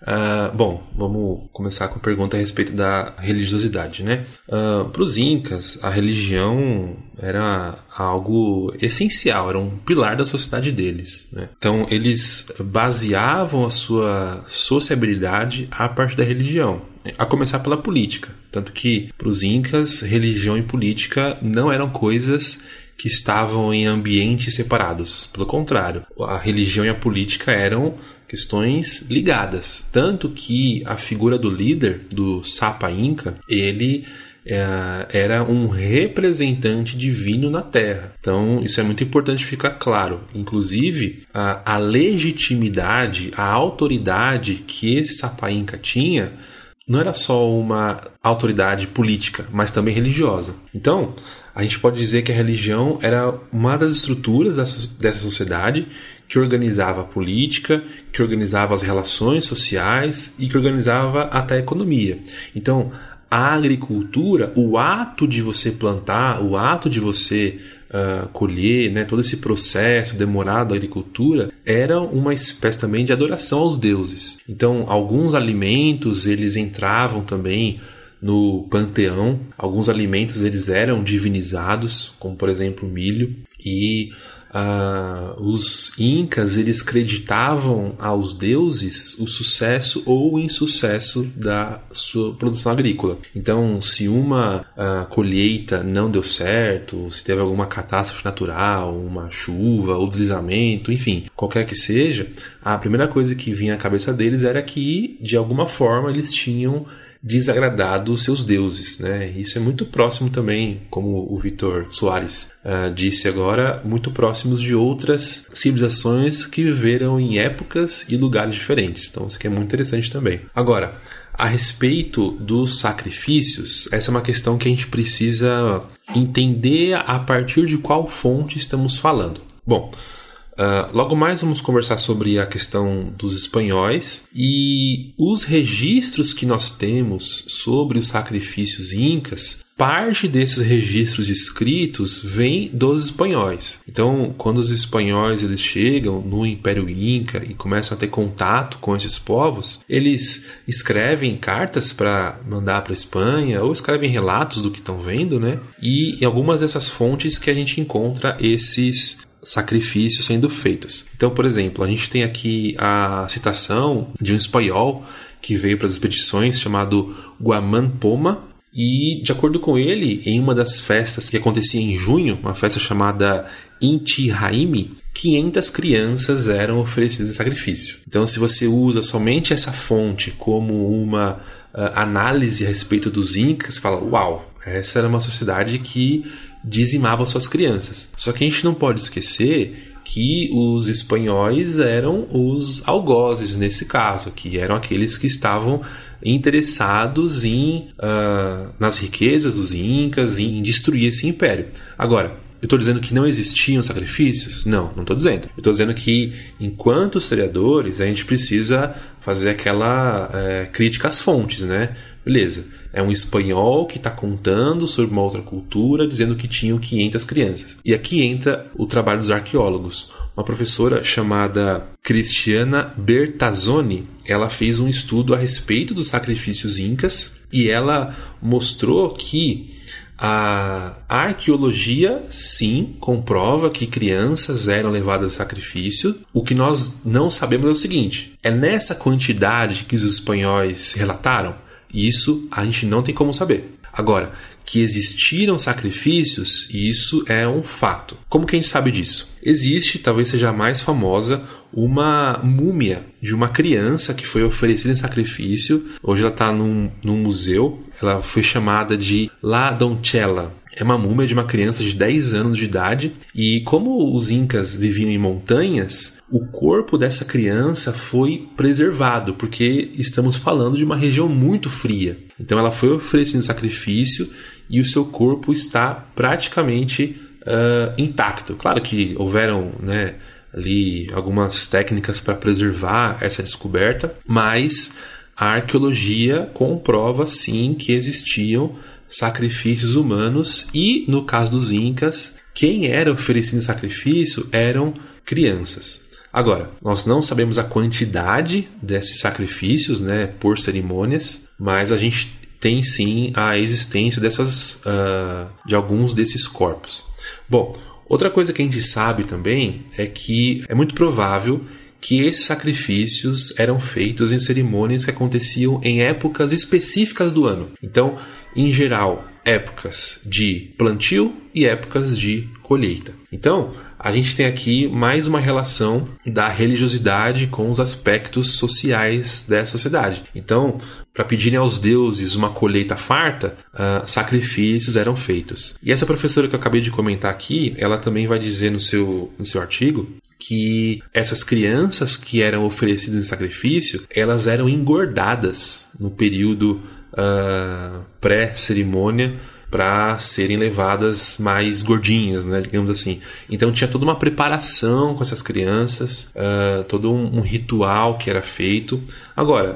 Uh, bom, vamos começar com a pergunta a respeito da religiosidade, né? Uh, ah, Para os incas, a religião era algo essencial, era um pilar da sociedade deles. Né? Então, eles baseavam a sua sociabilidade a partir da religião, a começar pela política. Tanto que, para os incas, religião e política não eram coisas que estavam em ambientes separados. Pelo contrário, a religião e a política eram questões ligadas. Tanto que a figura do líder, do Sapa Inca, ele é, era um representante divino na Terra. Então, isso é muito importante ficar claro. Inclusive, a, a legitimidade, a autoridade que esse Sapa Inca tinha não era só uma autoridade política, mas também religiosa. Então, a gente pode dizer que a religião era uma das estruturas dessa, dessa sociedade que organizava a política, que organizava as relações sociais e que organizava até a economia. Então, a agricultura, o ato de você plantar, o ato de você uh, colher, né, todo esse processo demorado da agricultura, era uma espécie também de adoração aos deuses. Então, alguns alimentos eles entravam também no panteão. Alguns alimentos eles eram divinizados, como por exemplo o milho, e uh, os incas eles creditavam aos deuses o sucesso ou o insucesso da sua produção agrícola. Então, se uma uh, colheita não deu certo, se teve alguma catástrofe natural, uma chuva ou deslizamento, enfim, qualquer que seja, a primeira coisa que vinha à cabeça deles era que de alguma forma eles tinham desagradado seus deuses. Né? Isso é muito próximo também, como o Vitor Soares uh, disse agora, muito próximos de outras civilizações que viveram em épocas e lugares diferentes. Então, isso aqui é muito interessante também. Agora, a respeito dos sacrifícios, essa é uma questão que a gente precisa entender a partir de qual fonte estamos falando. Bom, Uh, logo mais vamos conversar sobre a questão dos espanhóis e os registros que nós temos sobre os sacrifícios incas. Parte desses registros escritos vem dos espanhóis. Então, quando os espanhóis eles chegam no Império Inca e começam a ter contato com esses povos, eles escrevem cartas para mandar para a Espanha ou escrevem relatos do que estão vendo, né? E em algumas dessas fontes que a gente encontra esses sacrifícios sendo feitos. Então, por exemplo, a gente tem aqui a citação de um espanhol que veio para as expedições chamado Guaman Poma, e de acordo com ele, em uma das festas que acontecia em junho, uma festa chamada Inti Raimi, 500 crianças eram oferecidas em sacrifício. Então, se você usa somente essa fonte como uma uh, análise a respeito dos Incas, fala: Uau, essa era uma sociedade que dizimava suas crianças. Só que a gente não pode esquecer que os espanhóis eram os algozes nesse caso, que eram aqueles que estavam interessados em uh, nas riquezas dos incas, em destruir esse império. Agora, eu estou dizendo que não existiam sacrifícios? Não, não estou dizendo. Eu estou dizendo que, enquanto historiadores, a gente precisa fazer aquela é, crítica às fontes, né? Beleza, é um espanhol que está contando sobre uma outra cultura, dizendo que tinham 500 crianças. E aqui entra o trabalho dos arqueólogos. Uma professora chamada Cristiana Bertazzoni, ela fez um estudo a respeito dos sacrifícios incas e ela mostrou que a arqueologia, sim, comprova que crianças eram levadas a sacrifício. O que nós não sabemos é o seguinte: é nessa quantidade que os espanhóis relataram? Isso a gente não tem como saber. Agora, que existiram sacrifícios, isso é um fato. Como que a gente sabe disso? Existe, talvez seja a mais famosa, uma múmia de uma criança que foi oferecida em sacrifício. Hoje ela está num, num museu. Ela foi chamada de La Doncella. É uma múmia de uma criança de 10 anos de idade. E como os incas viviam em montanhas, o corpo dessa criança foi preservado, porque estamos falando de uma região muito fria. Então ela foi oferecida em sacrifício e o seu corpo está praticamente uh, intacto. Claro que houveram, né? ali algumas técnicas para preservar essa descoberta, mas a arqueologia comprova sim que existiam sacrifícios humanos e no caso dos incas, quem era oferecido em sacrifício eram crianças. Agora, nós não sabemos a quantidade desses sacrifícios, né, por cerimônias, mas a gente tem sim a existência dessas, uh, de alguns desses corpos. Bom, Outra coisa que a gente sabe também é que é muito provável que esses sacrifícios eram feitos em cerimônias que aconteciam em épocas específicas do ano. Então, em geral, épocas de plantio e épocas de colheita. Então, a gente tem aqui mais uma relação da religiosidade com os aspectos sociais da sociedade. Então, para pedirem aos deuses uma colheita farta, uh, sacrifícios eram feitos. E essa professora que eu acabei de comentar aqui, ela também vai dizer no seu, no seu artigo que essas crianças que eram oferecidas em sacrifício, elas eram engordadas no período uh, pré-cerimônia para serem levadas mais gordinhas, né, digamos assim. Então tinha toda uma preparação com essas crianças, uh, todo um, um, ritual que era feito. Agora,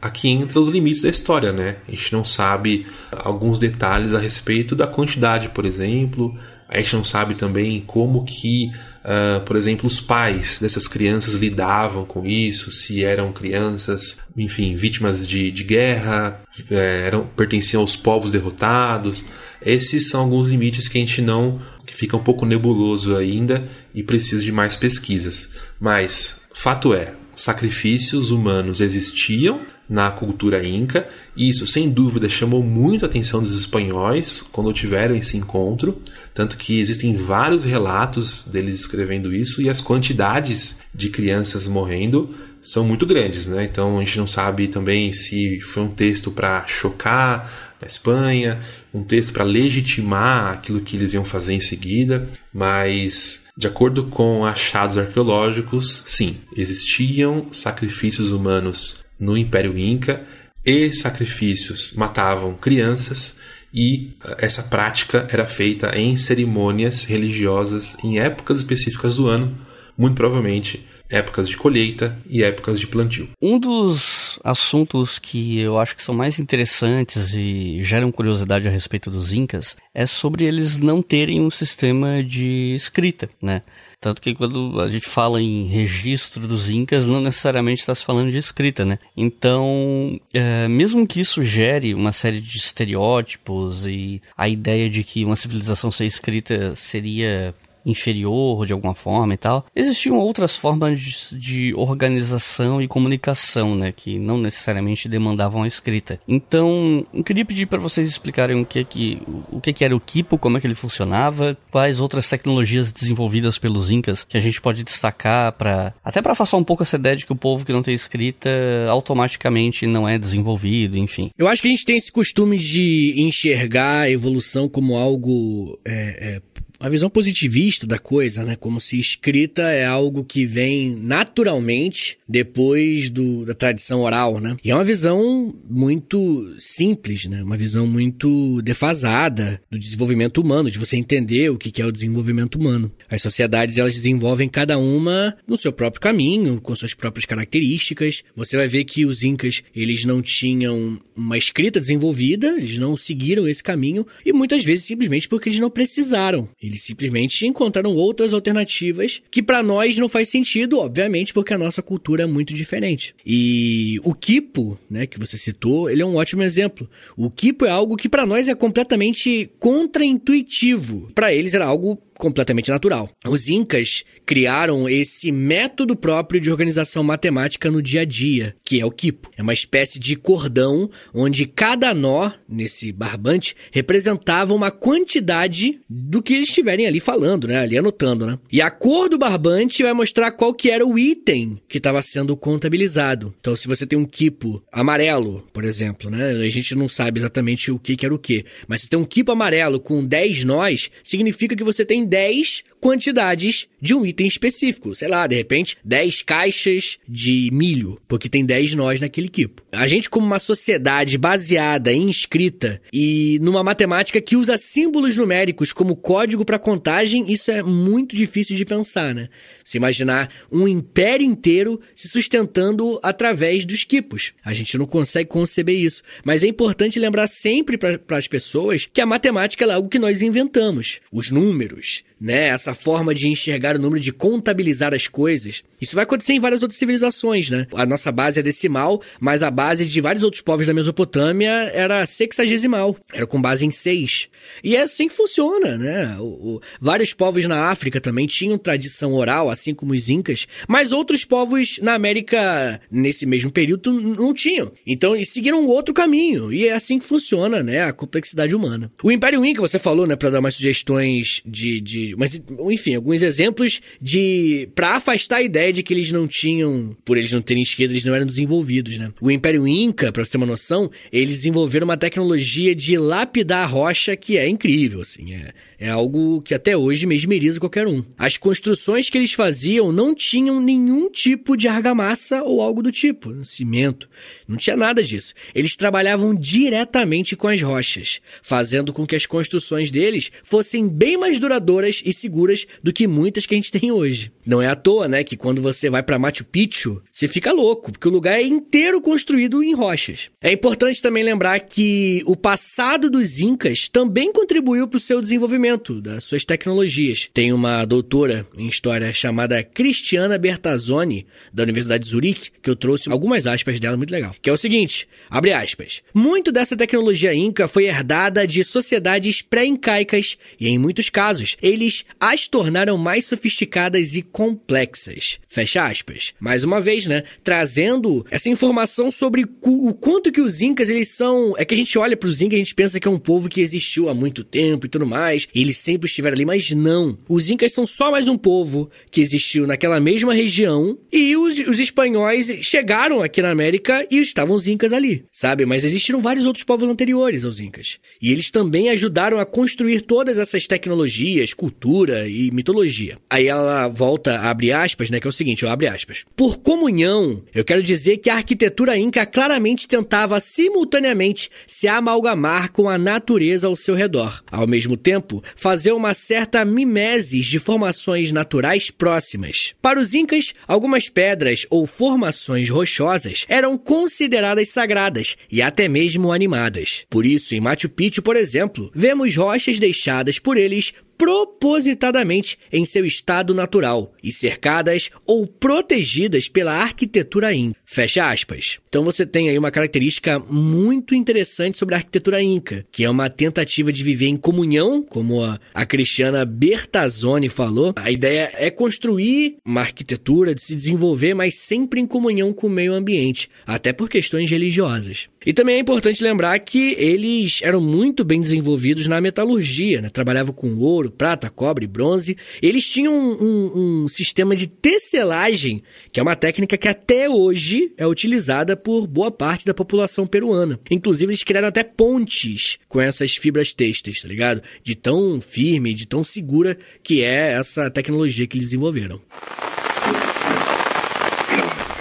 aqui entra os limites da história, né? A gente não sabe alguns detalhes a respeito da quantidade, por exemplo. A gente não sabe também como que Uh, por exemplo, os pais dessas crianças lidavam com isso, se eram crianças, enfim, vítimas de, de guerra, é, eram, pertenciam aos povos derrotados. Esses são alguns limites que a gente não. que fica um pouco nebuloso ainda e precisa de mais pesquisas. Mas, fato é, sacrifícios humanos existiam na cultura inca, e isso sem dúvida chamou muito a atenção dos espanhóis quando tiveram esse encontro. Tanto que existem vários relatos deles escrevendo isso e as quantidades de crianças morrendo são muito grandes, né? Então a gente não sabe também se foi um texto para chocar na Espanha, um texto para legitimar aquilo que eles iam fazer em seguida, mas de acordo com achados arqueológicos, sim, existiam sacrifícios humanos no Império Inca e sacrifícios matavam crianças e eh, essa prática era feita em cerimônias religiosas em épocas específicas do ano, muito provavelmente épocas de colheita e épocas de plantio. Um dos assuntos que eu acho que são mais interessantes e geram curiosidade a respeito dos incas é sobre eles não terem um sistema de escrita, né? Tanto que quando a gente fala em registro dos incas, não necessariamente está se falando de escrita, né? Então, é, mesmo que isso gere uma série de estereótipos e a ideia de que uma civilização ser escrita seria inferior de alguma forma e tal. Existiam outras formas de, organização e comunicação, né, que não necessariamente demandavam a escrita. Então, eu queria pedir para vocês explicarem o que que o que que era o Kipo, como é que ele funcionava, quais outras tecnologias desenvolvidas pelos incas que a gente pode destacar para até para afastar um pouco essa ideia de que o povo que não tem escrita automaticamente não é desenvolvido, enfim. Eu acho que a gente tem esse costume de enxergar a evolução como algo é, é, uma visão positivista da coisa, né? Como se escrita é algo que vem naturalmente depois do, da tradição oral, né? E é uma visão muito simples, né? Uma visão muito defasada do desenvolvimento humano, de você entender o que é o desenvolvimento humano. As sociedades, elas desenvolvem cada uma no seu próprio caminho, com suas próprias características. Você vai ver que os incas, eles não tinham uma escrita desenvolvida, eles não seguiram esse caminho, e muitas vezes simplesmente porque eles não precisaram. Eles simplesmente encontraram outras alternativas que para nós não faz sentido, obviamente, porque a nossa cultura é muito diferente. E o Kipo, né, que você citou, ele é um ótimo exemplo. O Kipo é algo que para nós é completamente contraintuitivo. Para eles era algo completamente natural. Os incas criaram esse método próprio de organização matemática no dia a dia, que é o quipo. É uma espécie de cordão onde cada nó nesse barbante representava uma quantidade do que eles estiverem ali falando, né? Ali anotando, né? E a cor do barbante vai mostrar qual que era o item que estava sendo contabilizado. Então, se você tem um quipo amarelo, por exemplo, né? A gente não sabe exatamente o que, que era o que, mas se tem um quipo amarelo com 10 nós, significa que você tem 10 quantidades de um item específico. Sei lá, de repente, 10 caixas de milho, porque tem 10 nós naquele equipo. A gente, como uma sociedade baseada em escrita e numa matemática que usa símbolos numéricos como código para contagem, isso é muito difícil de pensar, né? Se imaginar um império inteiro se sustentando através dos quipos. A gente não consegue conceber isso. Mas é importante lembrar sempre para as pessoas que a matemática é algo que nós inventamos. Os números, much né? Essa forma de enxergar o número, de contabilizar as coisas. Isso vai acontecer em várias outras civilizações, né? A nossa base é decimal, mas a base de vários outros povos da Mesopotâmia era sexagesimal. Era com base em seis. E é assim que funciona, né? O, o, vários povos na África também tinham tradição oral, assim como os incas, mas outros povos na América, nesse mesmo período, não tinham. Então, seguiram outro caminho. E é assim que funciona, né? A complexidade humana. O Império Inca, você falou, né? Pra dar mais sugestões de, de. Mas, enfim, alguns exemplos de. para afastar a ideia de que eles não tinham. Por eles não terem esquerda, eles não eram desenvolvidos, né? O Império Inca, pra você ter uma noção, eles desenvolveram uma tecnologia de lapidar rocha que é incrível, assim. É, é algo que até hoje mesmeriza qualquer um. As construções que eles faziam não tinham nenhum tipo de argamassa ou algo do tipo, cimento. Não tinha nada disso. Eles trabalhavam diretamente com as rochas, fazendo com que as construções deles fossem bem mais duradouras e seguras do que muitas que a gente tem hoje. Não é à toa, né, que quando você vai para Machu Picchu, você fica louco, porque o lugar é inteiro construído em rochas. É importante também lembrar que o passado dos incas também contribuiu para o seu desenvolvimento das suas tecnologias. Tem uma doutora em história chamada Cristiana Bertazzoni, da Universidade de Zurique, que eu trouxe algumas aspas dela muito legal. Que é o seguinte, abre aspas. Muito dessa tecnologia inca foi herdada de sociedades pré-incaicas e, em muitos casos, eles as tornaram mais sofisticadas e complexas. Fecha aspas. Mais uma vez, né, trazendo essa informação sobre o quanto que os incas, eles são... É que a gente olha para os incas e a gente pensa que é um povo que existiu há muito tempo e tudo mais, eles sempre estiveram ali, mas não. Os incas são só mais um povo que existiu naquela mesma região e os, os espanhóis chegaram aqui na América e estavam os incas ali, sabe? Mas existiram vários outros povos anteriores aos incas. E eles também ajudaram a construir todas essas tecnologias, cultura e mitologia. Aí ela volta a abrir aspas, né? Que é o seguinte, ó, abre aspas. Por comunhão, eu quero dizer que a arquitetura inca claramente tentava simultaneamente se amalgamar com a natureza ao seu redor. Ao mesmo tempo, fazer uma certa mimesis de formações naturais próximas. Para os incas, algumas pedras ou formações rochosas eram consideradas sagradas e até mesmo animadas. Por isso, em Machu Picchu, por exemplo, vemos rochas deixadas por eles propositadamente em seu estado natural e cercadas ou protegidas pela arquitetura inca. Fecha aspas. Então você tem aí uma característica muito interessante sobre a arquitetura inca, que é uma tentativa de viver em comunhão, como a, a Cristiana Bertazzoni falou. A ideia é construir uma arquitetura, de se desenvolver, mas sempre em comunhão com o meio ambiente, até por questões religiosas. E também é importante lembrar que eles eram muito bem desenvolvidos na metalurgia, né? trabalhavam com ouro, prata, cobre, bronze. Eles tinham um, um, um sistema de tecelagem, que é uma técnica que até hoje é utilizada por boa parte da população peruana. Inclusive, eles criaram até pontes com essas fibras têxteis, tá ligado? De tão firme, de tão segura que é essa tecnologia que eles desenvolveram.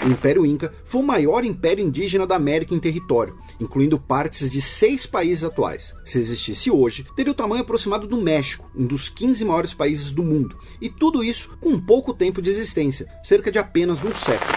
O Império Inca foi o maior império indígena da América em território, incluindo partes de seis países atuais. Se existisse hoje, teria o tamanho aproximado do México, um dos 15 maiores países do mundo. E tudo isso com pouco tempo de existência, cerca de apenas um século.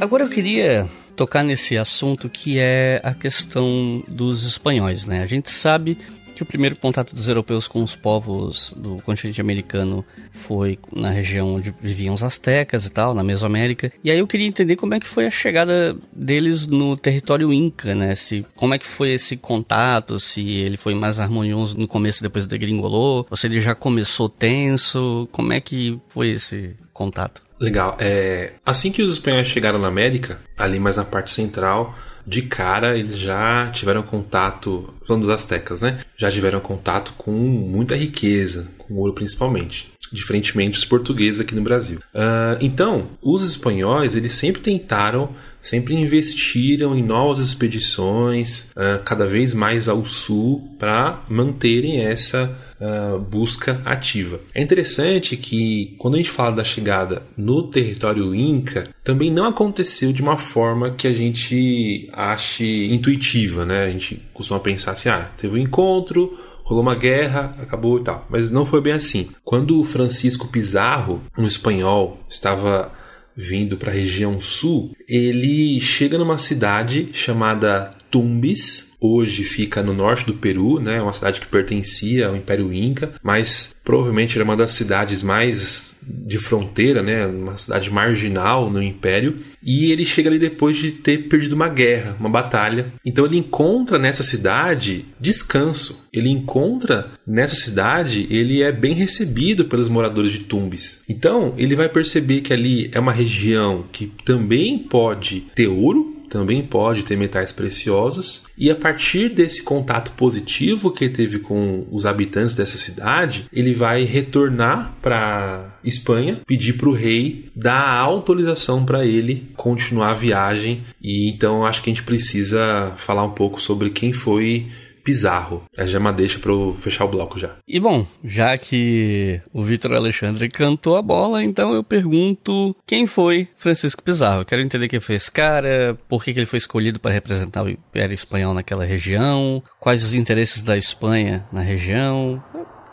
Agora eu queria tocar nesse assunto que é a questão dos espanhóis, né? A gente sabe que o primeiro contato dos europeus com os povos do continente americano foi na região onde viviam os astecas e tal, na Mesoamérica. E aí eu queria entender como é que foi a chegada deles no território inca, né? Se, como é que foi esse contato, se ele foi mais harmonioso no começo depois degringolou, ou se ele já começou tenso, como é que foi esse contato? Legal. É, assim que os espanhóis chegaram na América, ali mais na parte central, de cara eles já tiveram contato, falando dos astecas, né? Já tiveram contato com muita riqueza, com ouro principalmente diferentemente dos portugueses aqui no Brasil. Uh, então, os espanhóis eles sempre tentaram, sempre investiram em novas expedições, uh, cada vez mais ao sul, para manterem essa uh, busca ativa. É interessante que quando a gente fala da chegada no território Inca, também não aconteceu de uma forma que a gente ache intuitiva, né? A gente costuma pensar assim, ah, teve um encontro, rolou uma guerra, acabou e tal. Mas não foi bem assim. Quando Francisco Pizarro, um espanhol, estava vindo para a região sul, ele chega numa cidade chamada Tumbes, hoje fica no norte do Peru, né? Uma cidade que pertencia ao Império Inca, mas provavelmente era uma das cidades mais de fronteira, né? Uma cidade marginal no Império. E ele chega ali depois de ter perdido uma guerra, uma batalha. Então ele encontra nessa cidade descanso. Ele encontra nessa cidade, ele é bem recebido pelos moradores de Tumbes. Então ele vai perceber que ali é uma região que também pode ter ouro, também pode ter metais preciosos, e a partir desse contato positivo que ele teve com os habitantes dessa cidade, ele vai retornar para Espanha, pedir para o rei dar autorização para ele continuar a viagem. E então acho que a gente precisa falar um pouco sobre quem foi Pizarro. É já uma deixa para eu fechar o bloco já. E bom, já que o Vitor Alexandre cantou a bola, então eu pergunto quem foi Francisco Pizarro. Eu quero entender quem foi esse cara, por que, que ele foi escolhido para representar o Império Espanhol naquela região, quais os interesses da Espanha na região.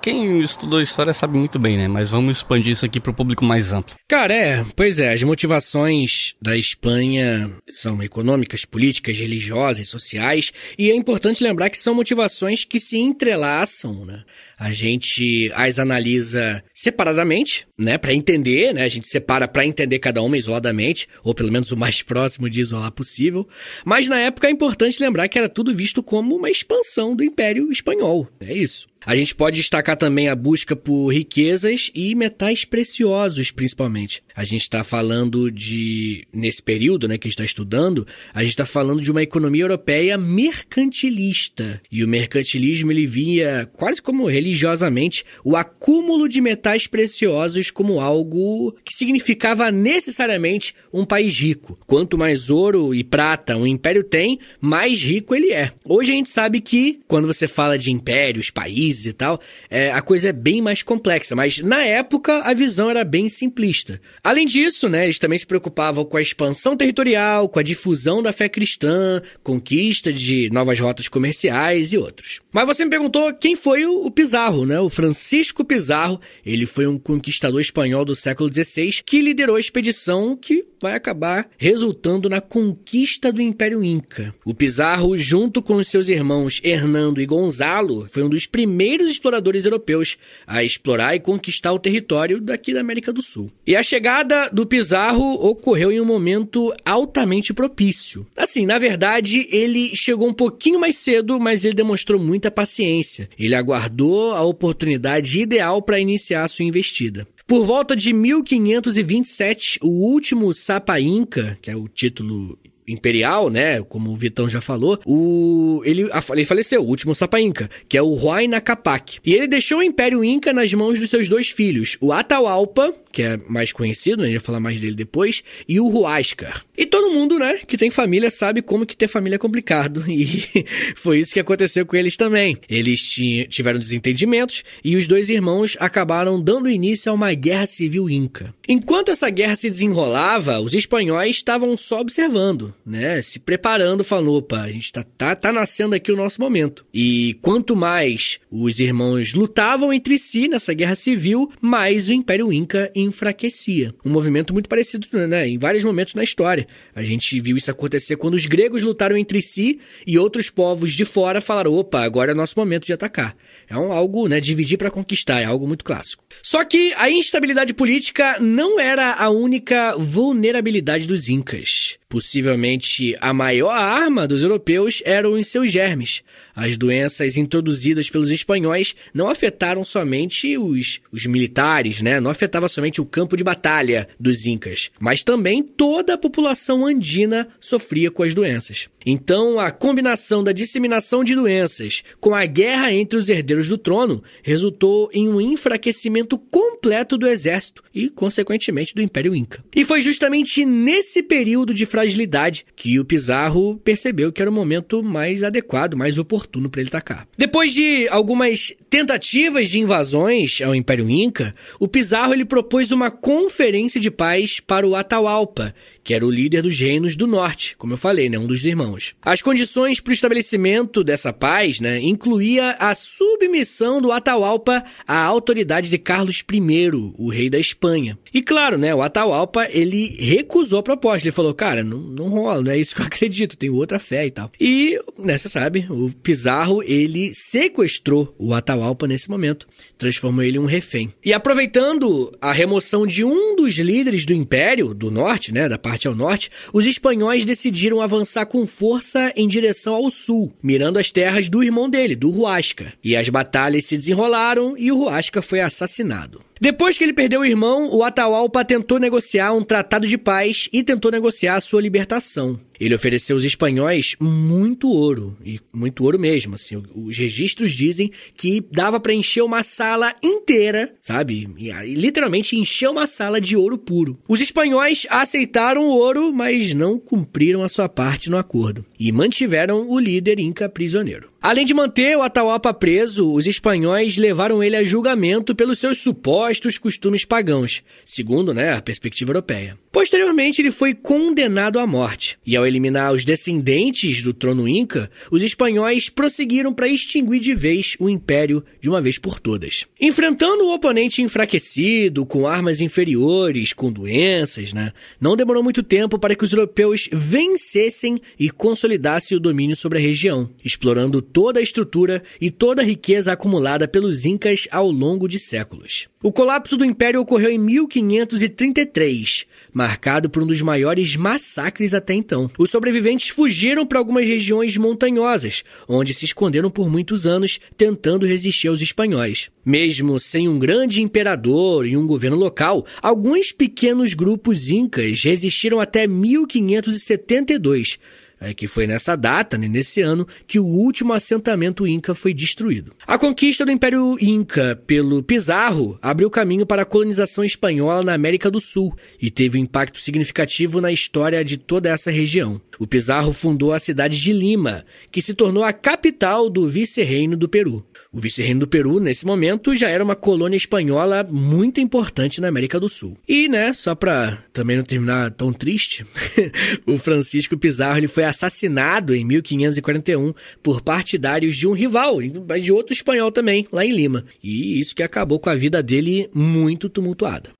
Quem estudou história sabe muito bem, né? Mas vamos expandir isso aqui para o público mais amplo. Cara, é, pois é, as motivações da Espanha são econômicas, políticas, religiosas, sociais, e é importante lembrar que são motivações que se entrelaçam, né? A gente as analisa separadamente, né, para entender, né? A gente separa para entender cada uma isoladamente, ou pelo menos o mais próximo de isolar possível. Mas na época é importante lembrar que era tudo visto como uma expansão do Império Espanhol. É isso. A gente pode destacar também a busca por riquezas e metais preciosos, principalmente. A gente está falando de, nesse período né, que a gente está estudando, a gente está falando de uma economia europeia mercantilista. E o mercantilismo ele via quase como religiosamente o acúmulo de metais preciosos como algo que significava necessariamente um país rico. Quanto mais ouro e prata um império tem, mais rico ele é. Hoje a gente sabe que, quando você fala de impérios, países, e tal, é, a coisa é bem mais complexa. Mas na época a visão era bem simplista. Além disso, né, eles também se preocupavam com a expansão territorial, com a difusão da fé cristã, conquista de novas rotas comerciais e outros. Mas você me perguntou quem foi o, o Pizarro, né? O Francisco Pizarro. Ele foi um conquistador espanhol do século XVI que liderou a expedição que vai acabar resultando na conquista do Império Inca. O Pizarro, junto com seus irmãos Hernando e Gonzalo, foi um dos primeiros exploradores europeus a explorar e conquistar o território daqui da América do Sul. E a chegada do Pizarro ocorreu em um momento altamente propício. Assim, na verdade, ele chegou um pouquinho mais cedo, mas ele demonstrou muita paciência. Ele aguardou a oportunidade ideal para iniciar sua investida. Por volta de 1527, o último Sapa Inca, que é o título imperial, né? Como o Vitão já falou, o ele, ele faleceu, o último Sapa Inca, que é o Huayna Capac. E ele deixou o Império Inca nas mãos dos seus dois filhos, o Atahualpa, que é mais conhecido, né? A gente vai falar mais dele depois, e o Huáscar. E todo mundo, né, que tem família sabe como que ter família é complicado. E foi isso que aconteceu com eles também. Eles tiveram desentendimentos e os dois irmãos acabaram dando início a uma guerra civil inca. Enquanto essa guerra se desenrolava, os espanhóis estavam só observando, né, se preparando, falando, opa, a gente tá, tá, tá nascendo aqui o nosso momento. E quanto mais os irmãos lutavam entre si nessa guerra civil, mais o Império Inca enfraquecia. Um movimento muito parecido, né, em vários momentos na história. A gente viu isso acontecer quando os gregos lutaram entre si e outros povos de fora falaram: opa, agora é nosso momento de atacar. É um, algo, né, dividir para conquistar, é algo muito clássico. Só que a instabilidade política não era a única vulnerabilidade dos incas. Possivelmente a maior arma dos europeus eram os seus germes. As doenças introduzidas pelos espanhóis não afetaram somente os, os militares, né? Não afetava somente o campo de batalha dos incas, mas também toda a população andina sofria com as doenças. Então, a combinação da disseminação de doenças com a guerra entre os herdeiros do trono resultou em um enfraquecimento completo do exército e, consequentemente, do Império Inca. E foi justamente nesse período de fragilidade que o Pizarro percebeu que era o momento mais adequado, mais oportuno para ele atacar. Depois de algumas tentativas de invasões ao Império Inca, o Pizarro ele propôs uma conferência de paz para o Atahualpa, que era o líder dos reinos do norte, como eu falei, né, um dos irmãos. As condições para o estabelecimento dessa paz, né, incluía a submissão do Atahualpa à autoridade de Carlos I, o rei da Espanha. E claro, né, o Atahualpa, ele recusou a proposta, ele falou, cara, não, não rola, não é isso que eu acredito, tenho outra fé e tal. E, né, você sabe, o Pizarro, ele sequestrou o Atahualpa nesse momento, transformou ele em um refém. E aproveitando a remoção de um dos líderes do Império, do Norte, né, da parte parte ao norte, os espanhóis decidiram avançar com força em direção ao sul, mirando as terras do irmão dele, do Huasca. E as batalhas se desenrolaram e o Huasca foi assassinado. Depois que ele perdeu o irmão, o Atahualpa tentou negociar um tratado de paz e tentou negociar a sua libertação. Ele ofereceu aos espanhóis muito ouro, e muito ouro mesmo, assim. Os registros dizem que dava para encher uma sala inteira, sabe? E, literalmente encher uma sala de ouro puro. Os espanhóis aceitaram o ouro, mas não cumpriram a sua parte no acordo e mantiveram o líder inca prisioneiro. Além de manter o Atahualpa preso, os espanhóis levaram ele a julgamento pelos seus supostos costumes pagãos, segundo né, a perspectiva europeia. Posteriormente, ele foi condenado à morte, e ao eliminar os descendentes do trono inca, os espanhóis prosseguiram para extinguir de vez o império de uma vez por todas. Enfrentando o oponente enfraquecido, com armas inferiores, com doenças, né, não demorou muito tempo para que os europeus vencessem e consolidassem o domínio sobre a região, explorando toda a estrutura e toda a riqueza acumulada pelos Incas ao longo de séculos. O colapso do império ocorreu em 1533, marcado por um dos maiores massacres até então. Os sobreviventes fugiram para algumas regiões montanhosas, onde se esconderam por muitos anos tentando resistir aos espanhóis. Mesmo sem um grande imperador e um governo local, alguns pequenos grupos incas resistiram até 1572 é que foi nessa data, né, nesse ano, que o último assentamento inca foi destruído. A conquista do Império Inca pelo Pizarro abriu caminho para a colonização espanhola na América do Sul e teve um impacto significativo na história de toda essa região. O Pizarro fundou a cidade de Lima, que se tornou a capital do vice-reino do Peru. O vice-reino do Peru, nesse momento, já era uma colônia espanhola muito importante na América do Sul. E, né, só para também não terminar tão triste, o Francisco Pizarro ele foi assassinado em 1541 por partidários de um rival, de outro espanhol também, lá em Lima. E isso que acabou com a vida dele muito tumultuada.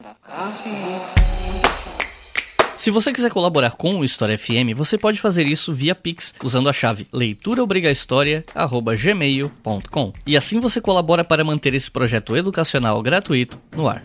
Se você quiser colaborar com o História FM, você pode fazer isso via Pix usando a chave leituraobrigahistoria@gmail.com. E assim você colabora para manter esse projeto educacional gratuito no ar.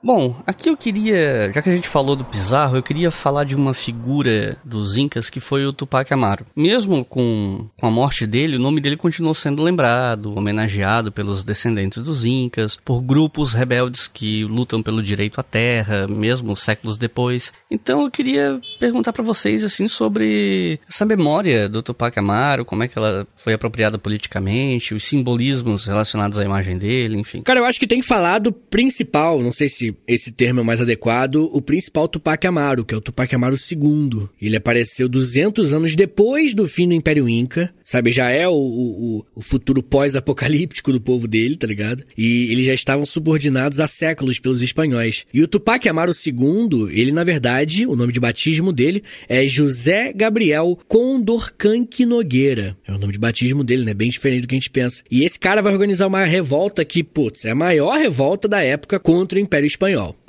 Bom, aqui eu queria, já que a gente falou do Pizarro, eu queria falar de uma figura dos Incas que foi o Tupac Amaru. Mesmo com, com a morte dele, o nome dele continuou sendo lembrado, homenageado pelos descendentes dos Incas, por grupos rebeldes que lutam pelo direito à terra, mesmo séculos depois. Então eu queria perguntar para vocês assim sobre essa memória do Tupac Amaru, como é que ela foi apropriada politicamente, os simbolismos relacionados à imagem dele, enfim. Cara, eu acho que tem que falar do principal, não sei se esse termo é mais adequado, o principal Tupac Amaru, que é o Tupac Amaru II. Ele apareceu 200 anos depois do fim do Império Inca, sabe? Já é o, o, o futuro pós-apocalíptico do povo dele, tá ligado? E eles já estavam subordinados há séculos pelos espanhóis. E o Tupac Amaru II, ele na verdade, o nome de batismo dele é José Gabriel Condorcanque Nogueira. É o nome de batismo dele, né? Bem diferente do que a gente pensa. E esse cara vai organizar uma revolta que, putz, é a maior revolta da época contra o Império espanhol.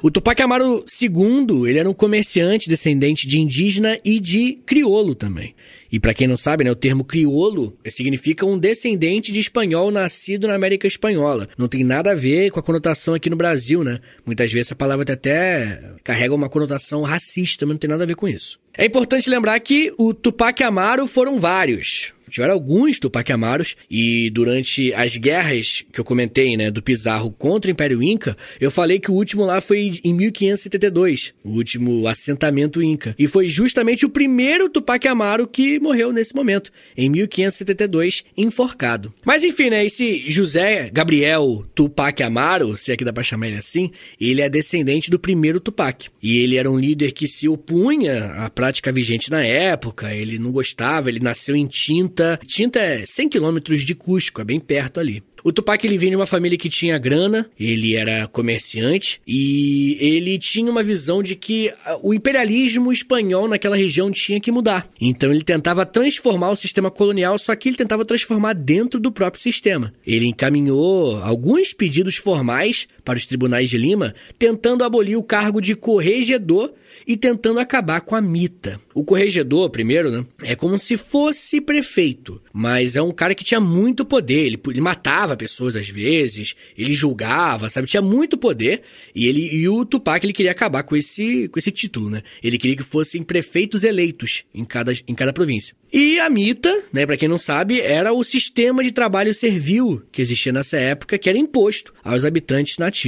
O Tupac Amaru II, ele era um comerciante descendente de indígena e de criolo também. E para quem não sabe, né, o termo criolo significa um descendente de espanhol nascido na América Espanhola. Não tem nada a ver com a conotação aqui no Brasil, né? Muitas vezes essa palavra até carrega uma conotação racista, mas não tem nada a ver com isso. É importante lembrar que o Tupac Amaru foram vários tiveram alguns Tupac Amaros e durante as guerras que eu comentei, né, do Pizarro contra o Império Inca, eu falei que o último lá foi em 1572, o último assentamento Inca. E foi justamente o primeiro Tupac Amaro que morreu nesse momento, em 1572, enforcado. Mas enfim, né, esse José Gabriel Tupac Amaro, se é que dá pra chamar ele assim, ele é descendente do primeiro Tupac. E ele era um líder que se opunha à prática vigente na época, ele não gostava, ele nasceu em Tinta Tinta. Tinta é 100 quilômetros de Cusco, é bem perto ali. O Tupac ele vinha de uma família que tinha grana, ele era comerciante e ele tinha uma visão de que ah, o imperialismo espanhol naquela região tinha que mudar. Então ele tentava transformar o sistema colonial, só que ele tentava transformar dentro do próprio sistema. Ele encaminhou alguns pedidos formais para os tribunais de Lima, tentando abolir o cargo de corregedor e tentando acabar com a mita. O corregedor, primeiro, né, é como se fosse prefeito, mas é um cara que tinha muito poder. Ele, ele matava pessoas às vezes, ele julgava, sabe? Tinha muito poder e ele e o Tupac ele queria acabar com esse com esse título, né? Ele queria que fossem prefeitos eleitos em cada, em cada província. E a mita, né, para quem não sabe, era o sistema de trabalho servil que existia nessa época, que era imposto aos habitantes nativos.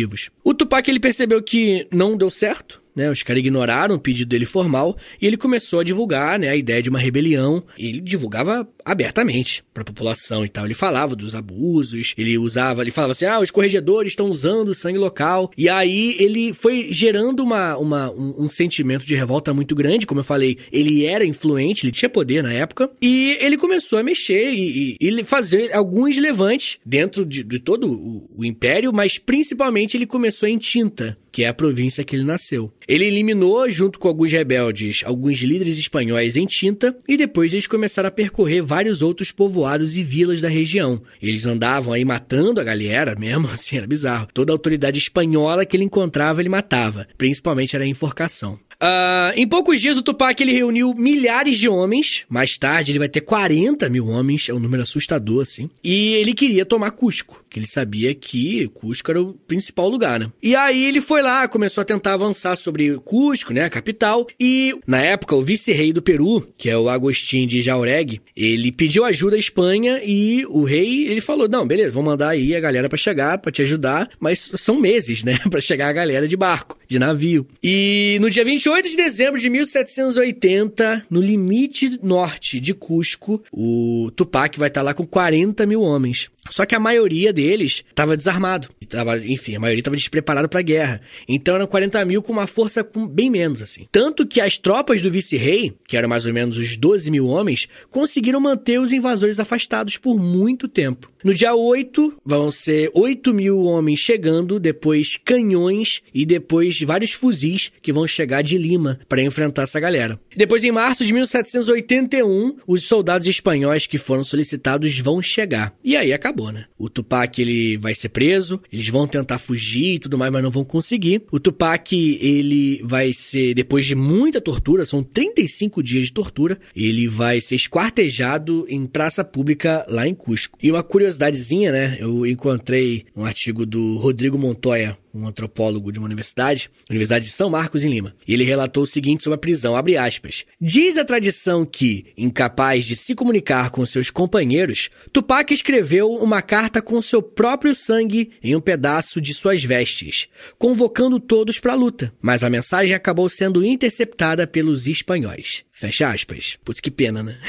O Tupac ele percebeu que não deu certo, né, os caras ignoraram o pedido dele formal e ele começou a divulgar né, a ideia de uma rebelião. ele divulgava abertamente para a população e tal. Ele falava dos abusos, ele usava, ele falava assim: ah, os corregedores estão usando sangue local. E aí ele foi gerando uma, uma, um, um, sentimento de revolta muito grande. Como eu falei, ele era influente, ele tinha poder na época. E ele começou a mexer e, e, e fazer alguns levantes dentro de, de todo o, o império, mas principalmente ele começou em Tinta, que é a província que ele nasceu. Ele eliminou, junto com alguns rebeldes, alguns líderes espanhóis em Tinta, e depois eles começaram a percorrer vários outros povoados e vilas da região. Eles andavam aí matando a galera mesmo, assim, era bizarro. Toda a autoridade espanhola que ele encontrava, ele matava. Principalmente era a enforcação. Uh, em poucos dias, o Tupac ele reuniu milhares de homens. Mais tarde, ele vai ter 40 mil homens. É um número assustador, assim. E ele queria tomar Cusco, que ele sabia que Cusco era o principal lugar, né? E aí ele foi lá, começou a tentar avançar sobre Cusco, né? A capital. E, na época, o vice-rei do Peru, que é o Agostinho de Jaureg, ele pediu ajuda à Espanha e o rei, ele falou, não, beleza, vou mandar aí a galera para chegar, para te ajudar. Mas são meses, né? para chegar a galera de barco, de navio. E no dia 28 28 de dezembro de 1780, no limite norte de Cusco, o Tupac vai estar lá com 40 mil homens. Só que a maioria deles estava desarmado. Tava, enfim, a maioria estava despreparado para a guerra. Então eram 40 mil com uma força com bem menos, assim. Tanto que as tropas do vice-rei, que eram mais ou menos os 12 mil homens, conseguiram manter os invasores afastados por muito tempo. No dia 8, vão ser 8 mil homens chegando, depois canhões e depois vários fuzis que vão chegar de Lima para enfrentar essa galera. Depois, em março de 1781, os soldados espanhóis que foram solicitados vão chegar. E aí acabou, né? O Tupac ele vai ser preso, eles vão tentar fugir e tudo mais, mas não vão conseguir. O Tupac ele vai ser, depois de muita tortura, são 35 dias de tortura, ele vai ser esquartejado em praça pública lá em Cusco. E uma curiosidade curiosidadezinha, né? Eu encontrei um artigo do Rodrigo Montoya, um antropólogo de uma universidade, Universidade de São Marcos, em Lima. E ele relatou o seguinte sobre a prisão, abre aspas. Diz a tradição que, incapaz de se comunicar com seus companheiros, Tupac escreveu uma carta com seu próprio sangue em um pedaço de suas vestes, convocando todos para a luta. Mas a mensagem acabou sendo interceptada pelos espanhóis. Fecha aspas. Putz, que pena, né?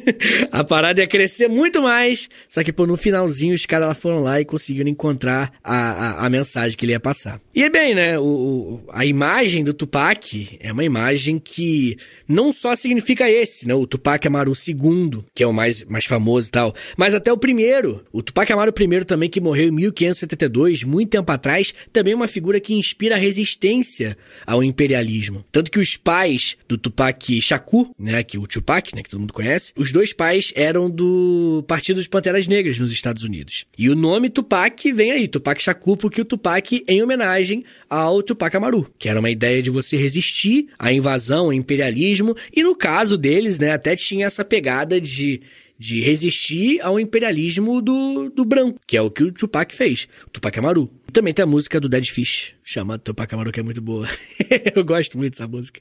a parada ia crescer muito mais, só que pô, no finalzinho os caras foram lá e conseguiram encontrar a, a, a, mensagem que ele ia passar. E é bem, né? O, a imagem do Tupac é uma imagem que não só significa esse, né? O Tupac Amaru II, que é o mais, mais famoso e tal, mas até o primeiro. O Tupac Amaru I também, que morreu em 1572, muito tempo atrás, também é uma figura que inspira resistência ao imperialismo. Tanto que os pais do Tupac Shakur né, que o Tupac, né, que todo mundo conhece, os dois pais eram do Partido dos Panteras Negras nos Estados Unidos. E o nome Tupac vem aí, Tupac Shakur, porque o Tupac em homenagem ao Tupac Amaru, que era uma ideia de você resistir à invasão, ao imperialismo, e no caso deles, né, até tinha essa pegada de de resistir ao imperialismo do, do branco, que é o que o Tupac fez, o Tupac Amaru. Também tem a música do Dead Fish, chamada Tupac Amaru, que é muito boa. eu gosto muito dessa música.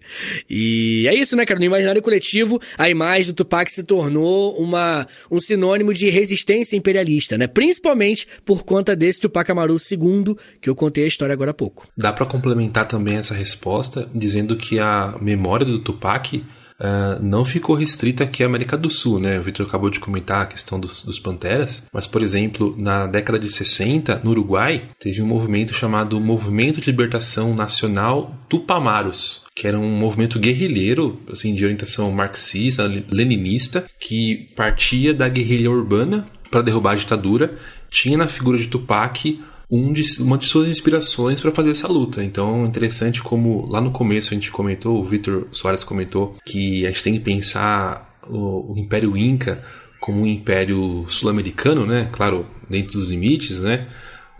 E é isso, né, cara? No imaginário coletivo, a imagem do Tupac se tornou uma, um sinônimo de resistência imperialista, né? Principalmente por conta desse Tupac Amaru II, que eu contei a história agora há pouco. Dá para complementar também essa resposta dizendo que a memória do Tupac uh, não ficou restrita aqui à América do Sul, né? O Victor acabou de comentar a questão dos, dos, Panteras, mas, por exemplo, na década de 60, no Uruguai, teve um movimento chamado Movimento de Libertação Nacional Tupamaros, que era um movimento guerrilheiro, assim, de orientação marxista, leninista, que partia da guerrilha urbana para derrubar a ditadura, tinha na figura de Tupac um de, uma de suas inspirações para fazer essa luta. Então, interessante como lá no começo a gente comentou, o Victor Soares comentou que a gente tem que pensar o, o Império Inca como um império sul-americano, né? Claro, dentro dos limites, né?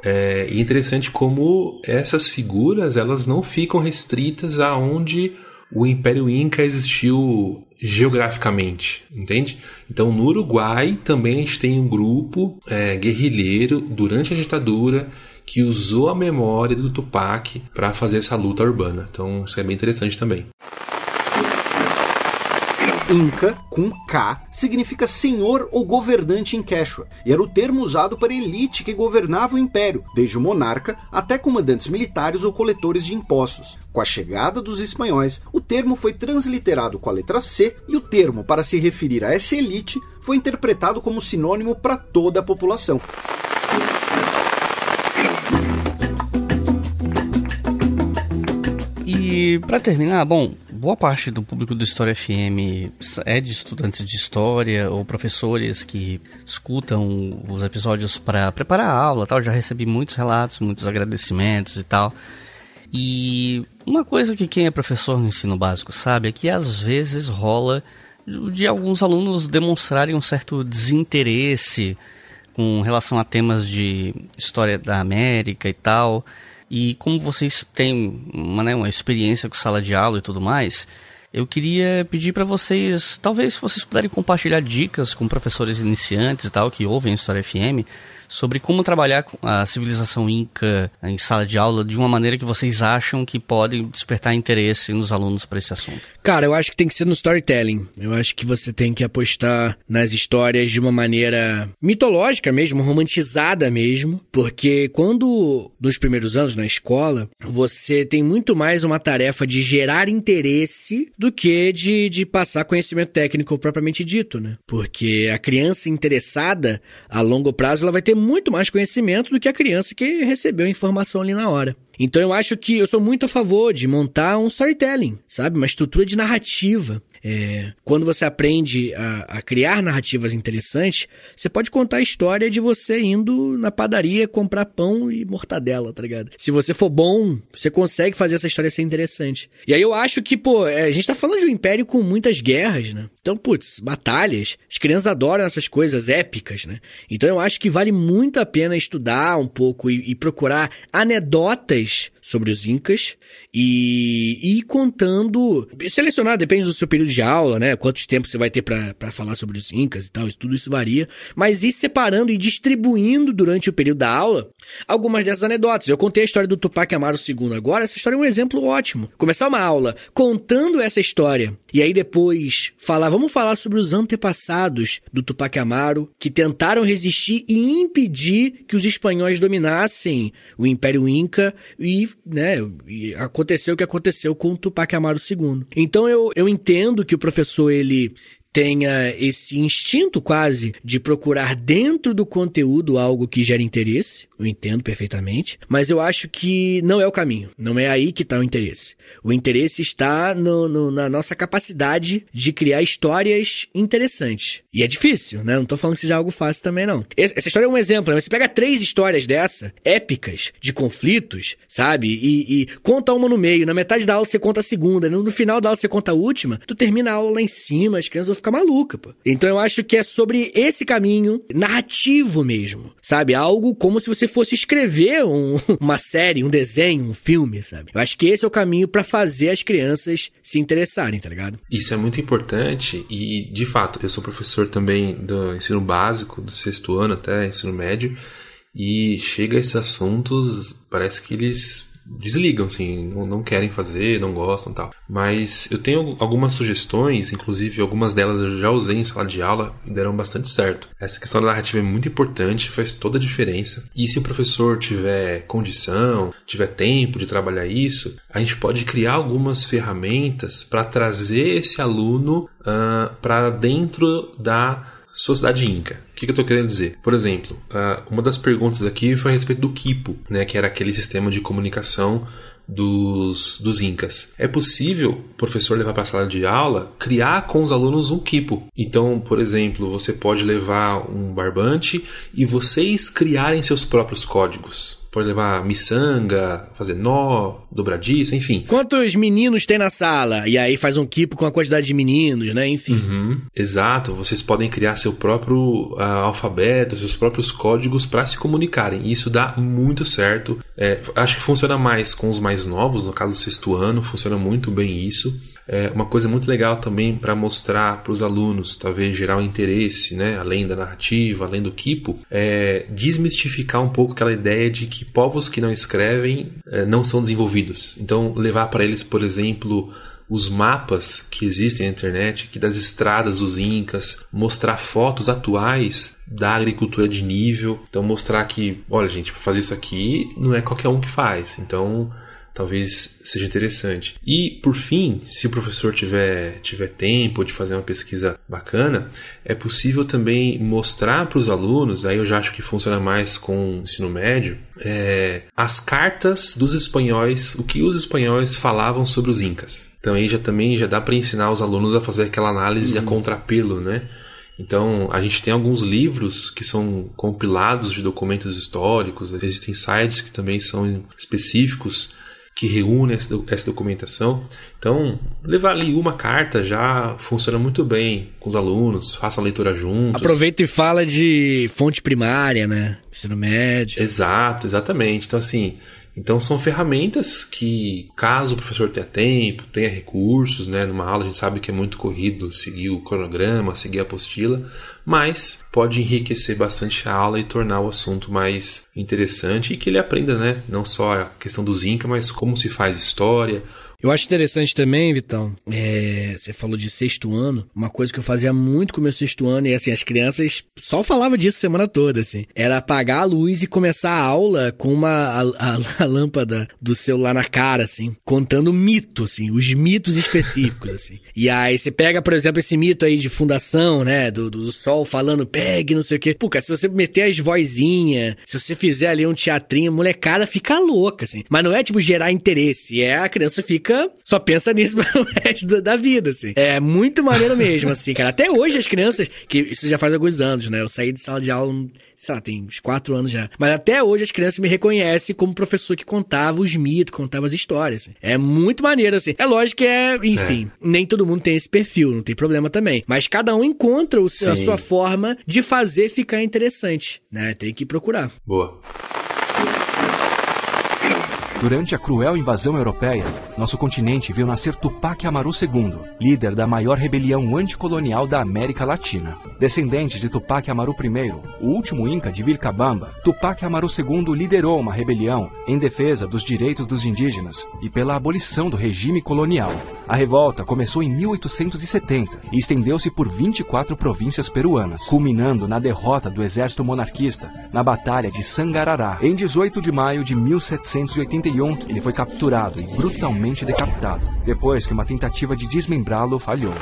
É, interessante como essas figuras elas não ficam restritas aonde o Império Inca existiu geograficamente, entende? Então no Uruguai também a gente tem um grupo é, guerrilheiro durante a ditadura que usou a memória do Tupac para fazer essa luta urbana. Então isso é bem interessante também. Inca, com K, significa senhor ou governante em Quechua, e era o termo usado para a elite que governava o império, desde o monarca até comandantes militares ou coletores de impostos. Com a chegada dos espanhóis, o termo foi transliterado com a letra C e o termo para se referir a essa elite foi interpretado como sinônimo para toda a população. E para terminar, bom, boa parte do público do História FM é de estudantes de história ou professores que escutam os episódios para preparar a aula, tal. Já recebi muitos relatos, muitos agradecimentos e tal. E uma coisa que quem é professor no ensino básico sabe é que às vezes rola de alguns alunos demonstrarem um certo desinteresse com relação a temas de história da América e tal. E como vocês têm uma, né, uma experiência com sala de aula e tudo mais, eu queria pedir para vocês, talvez se vocês puderem compartilhar dicas com professores iniciantes e tal que ouvem a História FM, sobre como trabalhar a civilização inca em sala de aula de uma maneira que vocês acham que pode despertar interesse nos alunos para esse assunto. Cara, eu acho que tem que ser no storytelling. Eu acho que você tem que apostar nas histórias de uma maneira mitológica mesmo, romantizada mesmo, porque quando nos primeiros anos na escola, você tem muito mais uma tarefa de gerar interesse do que de, de passar conhecimento técnico propriamente dito, né? Porque a criança interessada a longo prazo ela vai ter muito mais conhecimento do que a criança que recebeu a informação ali na hora. Então eu acho que eu sou muito a favor de montar um storytelling, sabe? Uma estrutura de narrativa. É, quando você aprende a, a, criar narrativas interessantes, você pode contar a história de você indo na padaria comprar pão e mortadela, tá ligado? Se você for bom, você consegue fazer essa história ser interessante. E aí eu acho que, pô, é, a gente tá falando de um império com muitas guerras, né? Então, putz, batalhas. As crianças adoram essas coisas épicas, né? Então eu acho que vale muito a pena estudar um pouco e, e procurar anedotas sobre os Incas e ir contando, selecionar, depende do seu período de aula, né? Quantos tempos você vai ter para falar sobre os Incas e tal, tudo isso varia, mas ir separando e distribuindo durante o período da aula algumas dessas anedotas. Eu contei a história do Tupac Amaru II agora, essa história é um exemplo ótimo. Começar uma aula contando essa história e aí depois falar, vamos falar sobre os antepassados do Tupac Amaru que tentaram resistir e impedir que os espanhóis dominassem o Império Inca e né, aconteceu o que aconteceu com o Tupac Amaru II. Então eu, eu entendo que o professor ele tenha esse instinto quase de procurar dentro do conteúdo algo que gera interesse. Eu entendo perfeitamente, mas eu acho que não é o caminho. Não é aí que está o interesse. O interesse está no, no, na nossa capacidade de criar histórias interessantes. E é difícil, né? Não tô falando que seja algo fácil também, não. Essa história é um exemplo, né? Você pega três histórias dessa, épicas, de conflitos, sabe? E, e conta uma no meio. Na metade da aula você conta a segunda. No, no final da aula você conta a última. Tu termina a aula lá em cima, as crianças vão ficar maluca, pô. Então eu acho que é sobre esse caminho narrativo mesmo, sabe? Algo como se você fosse escrever um, uma série, um desenho, um filme, sabe? Eu acho que esse é o caminho para fazer as crianças se interessarem, tá ligado? Isso é muito importante e, de fato, eu sou professor também do ensino básico, do sexto ano até ensino médio, e chega a esses assuntos, parece que eles desligam, assim, não, não querem fazer, não gostam tal. Mas eu tenho algumas sugestões, inclusive algumas delas eu já usei em sala de aula e deram bastante certo. Essa questão da narrativa é muito importante, faz toda a diferença. E se o professor tiver condição, tiver tempo de trabalhar isso, a gente pode criar algumas ferramentas para trazer esse aluno uh, para dentro da Sociedade Inca. O que, que eu estou querendo dizer? Por exemplo, uh, uma das perguntas aqui foi a respeito do Kipo, né, que era aquele sistema de comunicação dos, dos Incas. É possível o professor levar para a sala de aula, criar com os alunos um Kipo. Então, por exemplo, você pode levar um barbante e vocês criarem seus próprios códigos. Pode levar miçanga, fazer nó, dobradiça, enfim. Quantos meninos tem na sala? E aí faz um equipo com a quantidade de meninos, né? Enfim. Uhum, exato, vocês podem criar seu próprio uh, alfabeto, seus próprios códigos para se comunicarem. E isso dá muito certo. É, acho que funciona mais com os mais novos, no caso do sexto ano, funciona muito bem isso. É uma coisa muito legal também para mostrar para os alunos, talvez gerar um interesse, né, além da narrativa, além do quipo, é desmistificar um pouco aquela ideia de que povos que não escrevem é, não são desenvolvidos. Então, levar para eles, por exemplo, os mapas que existem na internet, que das estradas dos incas, mostrar fotos atuais da agricultura de nível, então mostrar que, olha gente, fazer isso aqui não é qualquer um que faz. Então, talvez seja interessante. E, por fim, se o professor tiver, tiver tempo de fazer uma pesquisa bacana, é possível também mostrar para os alunos, aí eu já acho que funciona mais com o ensino médio, é, as cartas dos espanhóis, o que os espanhóis falavam sobre os incas. Então aí já também já dá para ensinar os alunos a fazer aquela análise uhum. a contrapelo, né? Então, a gente tem alguns livros que são compilados de documentos históricos, existem sites que também são específicos que reúne essa documentação. Então, levar ali uma carta já funciona muito bem com os alunos, faça a leitura juntos. Aproveita e fala de fonte primária, né? Ensino médio. Exato, exatamente. Então, assim, então são ferramentas que, caso o professor tenha tempo, tenha recursos, né, numa aula a gente sabe que é muito corrido seguir o cronograma, seguir a apostila, mas pode enriquecer bastante a aula e tornar o assunto mais interessante e que ele aprenda, né, não só a questão dos Inca, mas como se faz história, eu acho interessante também, Vitão, é, você falou de sexto ano, uma coisa que eu fazia muito com o meu sexto ano, e assim, as crianças só falavam disso a semana toda, assim, era apagar a luz e começar a aula com uma a, a, a lâmpada do celular na cara, assim, contando mito, assim, os mitos específicos, assim. E aí você pega, por exemplo, esse mito aí de fundação, né, do, do, do sol falando pegue, não sei o quê. Pô, cara, se você meter as vozinhas, se você fizer ali um teatrinho, a molecada fica louca, assim. Mas não é, tipo, gerar interesse, é a criança fica fica, só pensa nisso pro resto da vida, assim. É muito maneiro mesmo, assim, cara. Até hoje as crianças, que isso já faz alguns anos, né? Eu saí de sala de aula sei lá, tem uns quatro anos já. Mas até hoje as crianças me reconhecem como professor que contava os mitos, contava as histórias. Assim. É muito maneiro, assim. É lógico que é, enfim, é. nem todo mundo tem esse perfil, não tem problema também. Mas cada um encontra o, a sua forma de fazer ficar interessante, né? Tem que procurar. Boa. Durante a cruel invasão europeia, nosso continente viu nascer Tupac Amaru II, líder da maior rebelião anticolonial da América Latina. Descendente de Tupac Amaru I, o último Inca de Vilcabamba, Tupac Amaru II liderou uma rebelião em defesa dos direitos dos indígenas e pela abolição do regime colonial. A revolta começou em 1870 e estendeu-se por 24 províncias peruanas, culminando na derrota do exército monarquista na Batalha de Sangarará, em 18 de maio de 1781 ele foi capturado e brutalmente decapitado, depois que uma tentativa de desmembrá-lo falhou.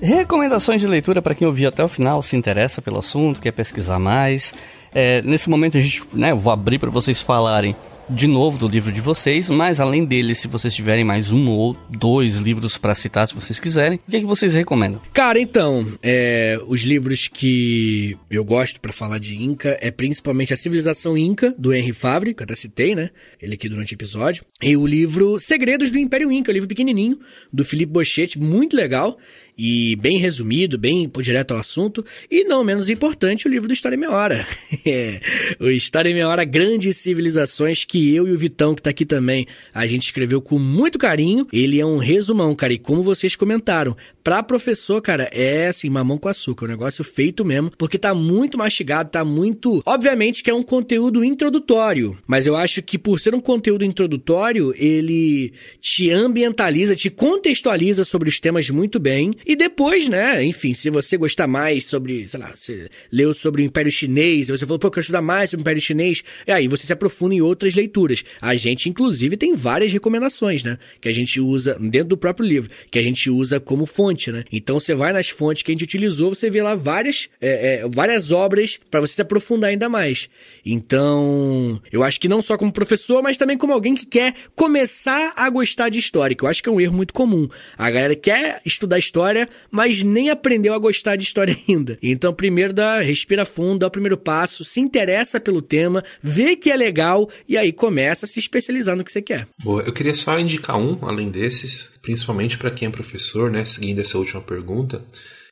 Recomendações de leitura para quem ouviu até o final, se interessa pelo assunto, quer pesquisar mais. É, nesse momento a gente, né, eu vou abrir para vocês falarem de novo do livro de vocês, mas além dele, se vocês tiverem mais um ou dois livros para citar, se vocês quiserem, o que, é que vocês recomendam? Cara, então, é, os livros que eu gosto para falar de Inca é principalmente A Civilização Inca, do Henry Favre, que eu até citei, né? Ele aqui durante o episódio. E o livro Segredos do Império Inca, um livro pequenininho, do Felipe Bochetti, muito legal e bem resumido, bem direto ao assunto, e não menos importante, o livro do História em Meia Hora. é, o História em Meia Hora, Grandes Civilizações, que eu e o Vitão, que tá aqui também, a gente escreveu com muito carinho. Ele é um resumão, cara, e como vocês comentaram, pra professor, cara, é assim, mamão com açúcar, um negócio feito mesmo, porque tá muito mastigado, tá muito... Obviamente que é um conteúdo introdutório, mas eu acho que por ser um conteúdo introdutório, ele te ambientaliza, te contextualiza sobre os temas muito bem, e depois, né, enfim, se você gostar mais sobre, sei lá, você leu sobre o Império Chinês, você falou, pô, eu quero estudar mais sobre o Império Chinês, e aí você se aprofunda em outras leituras. A gente, inclusive, tem várias recomendações, né, que a gente usa dentro do próprio livro, que a gente usa como fonte, né. Então você vai nas fontes que a gente utilizou, você vê lá várias, é, é, várias obras para você se aprofundar ainda mais. Então, eu acho que não só como professor, mas também como alguém que quer começar a gostar de história, que eu acho que é um erro muito comum. A galera quer estudar história história, mas nem aprendeu a gostar de história ainda. Então, primeiro dá, respira fundo, dá o primeiro passo, se interessa pelo tema, vê que é legal e aí começa a se especializar no que você quer. Boa, eu queria só indicar um, além desses, principalmente para quem é professor, né, seguindo essa última pergunta.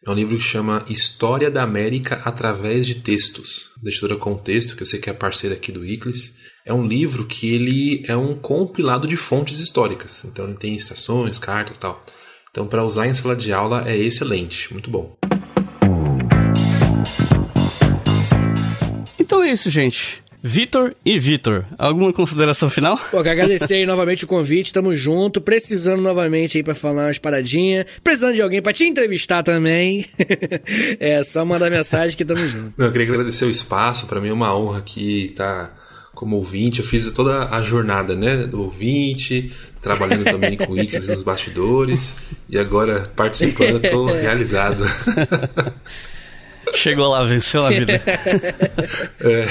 É um livro que chama História da América através de textos, da editora Contexto, que eu sei que é parceira aqui do ICLES. É um livro que ele é um compilado de fontes históricas. Então ele tem estações, cartas, tal. Então para usar em sala de aula é excelente, muito bom. Então é isso, gente. Vitor e Vitor, alguma consideração final? Pô, quero agradecer aí novamente o convite, tamo junto, precisando novamente aí pra falar umas paradinhas, precisando de alguém pra te entrevistar também. é, só mandar mensagem que tamo junto. Não, eu queria agradecer o espaço, para mim é uma honra aqui estar tá como ouvinte, eu fiz toda a jornada, né, do ouvinte, trabalhando também com o Icas nos bastidores, e agora participando, tô realizado. Chegou lá, venceu a vida. é.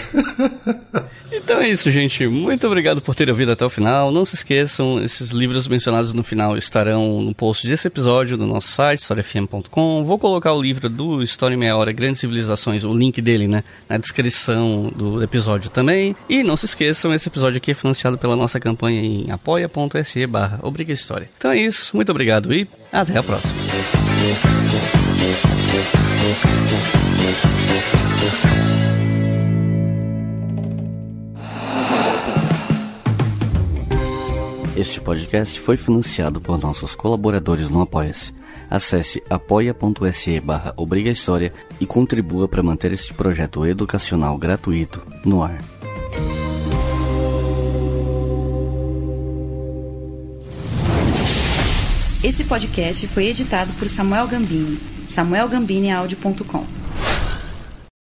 Então é isso, gente. Muito obrigado por terem ouvido até o final. Não se esqueçam, esses livros mencionados no final estarão no post desse episódio do nosso site, historiafm.com. Vou colocar o livro do História em Meia Hora, Grandes Civilizações, o link dele, né, na descrição do episódio também. E não se esqueçam, esse episódio aqui é financiado pela nossa campanha em apoia.se barra História. Então é isso, muito obrigado e até a próxima. Este podcast foi financiado por nossos colaboradores no Apoia-se. Acesse apoia.se barra Obriga História e contribua para manter este projeto educacional gratuito no ar. Esse podcast foi editado por Samuel Gambini, samuelgambiniaudio.com.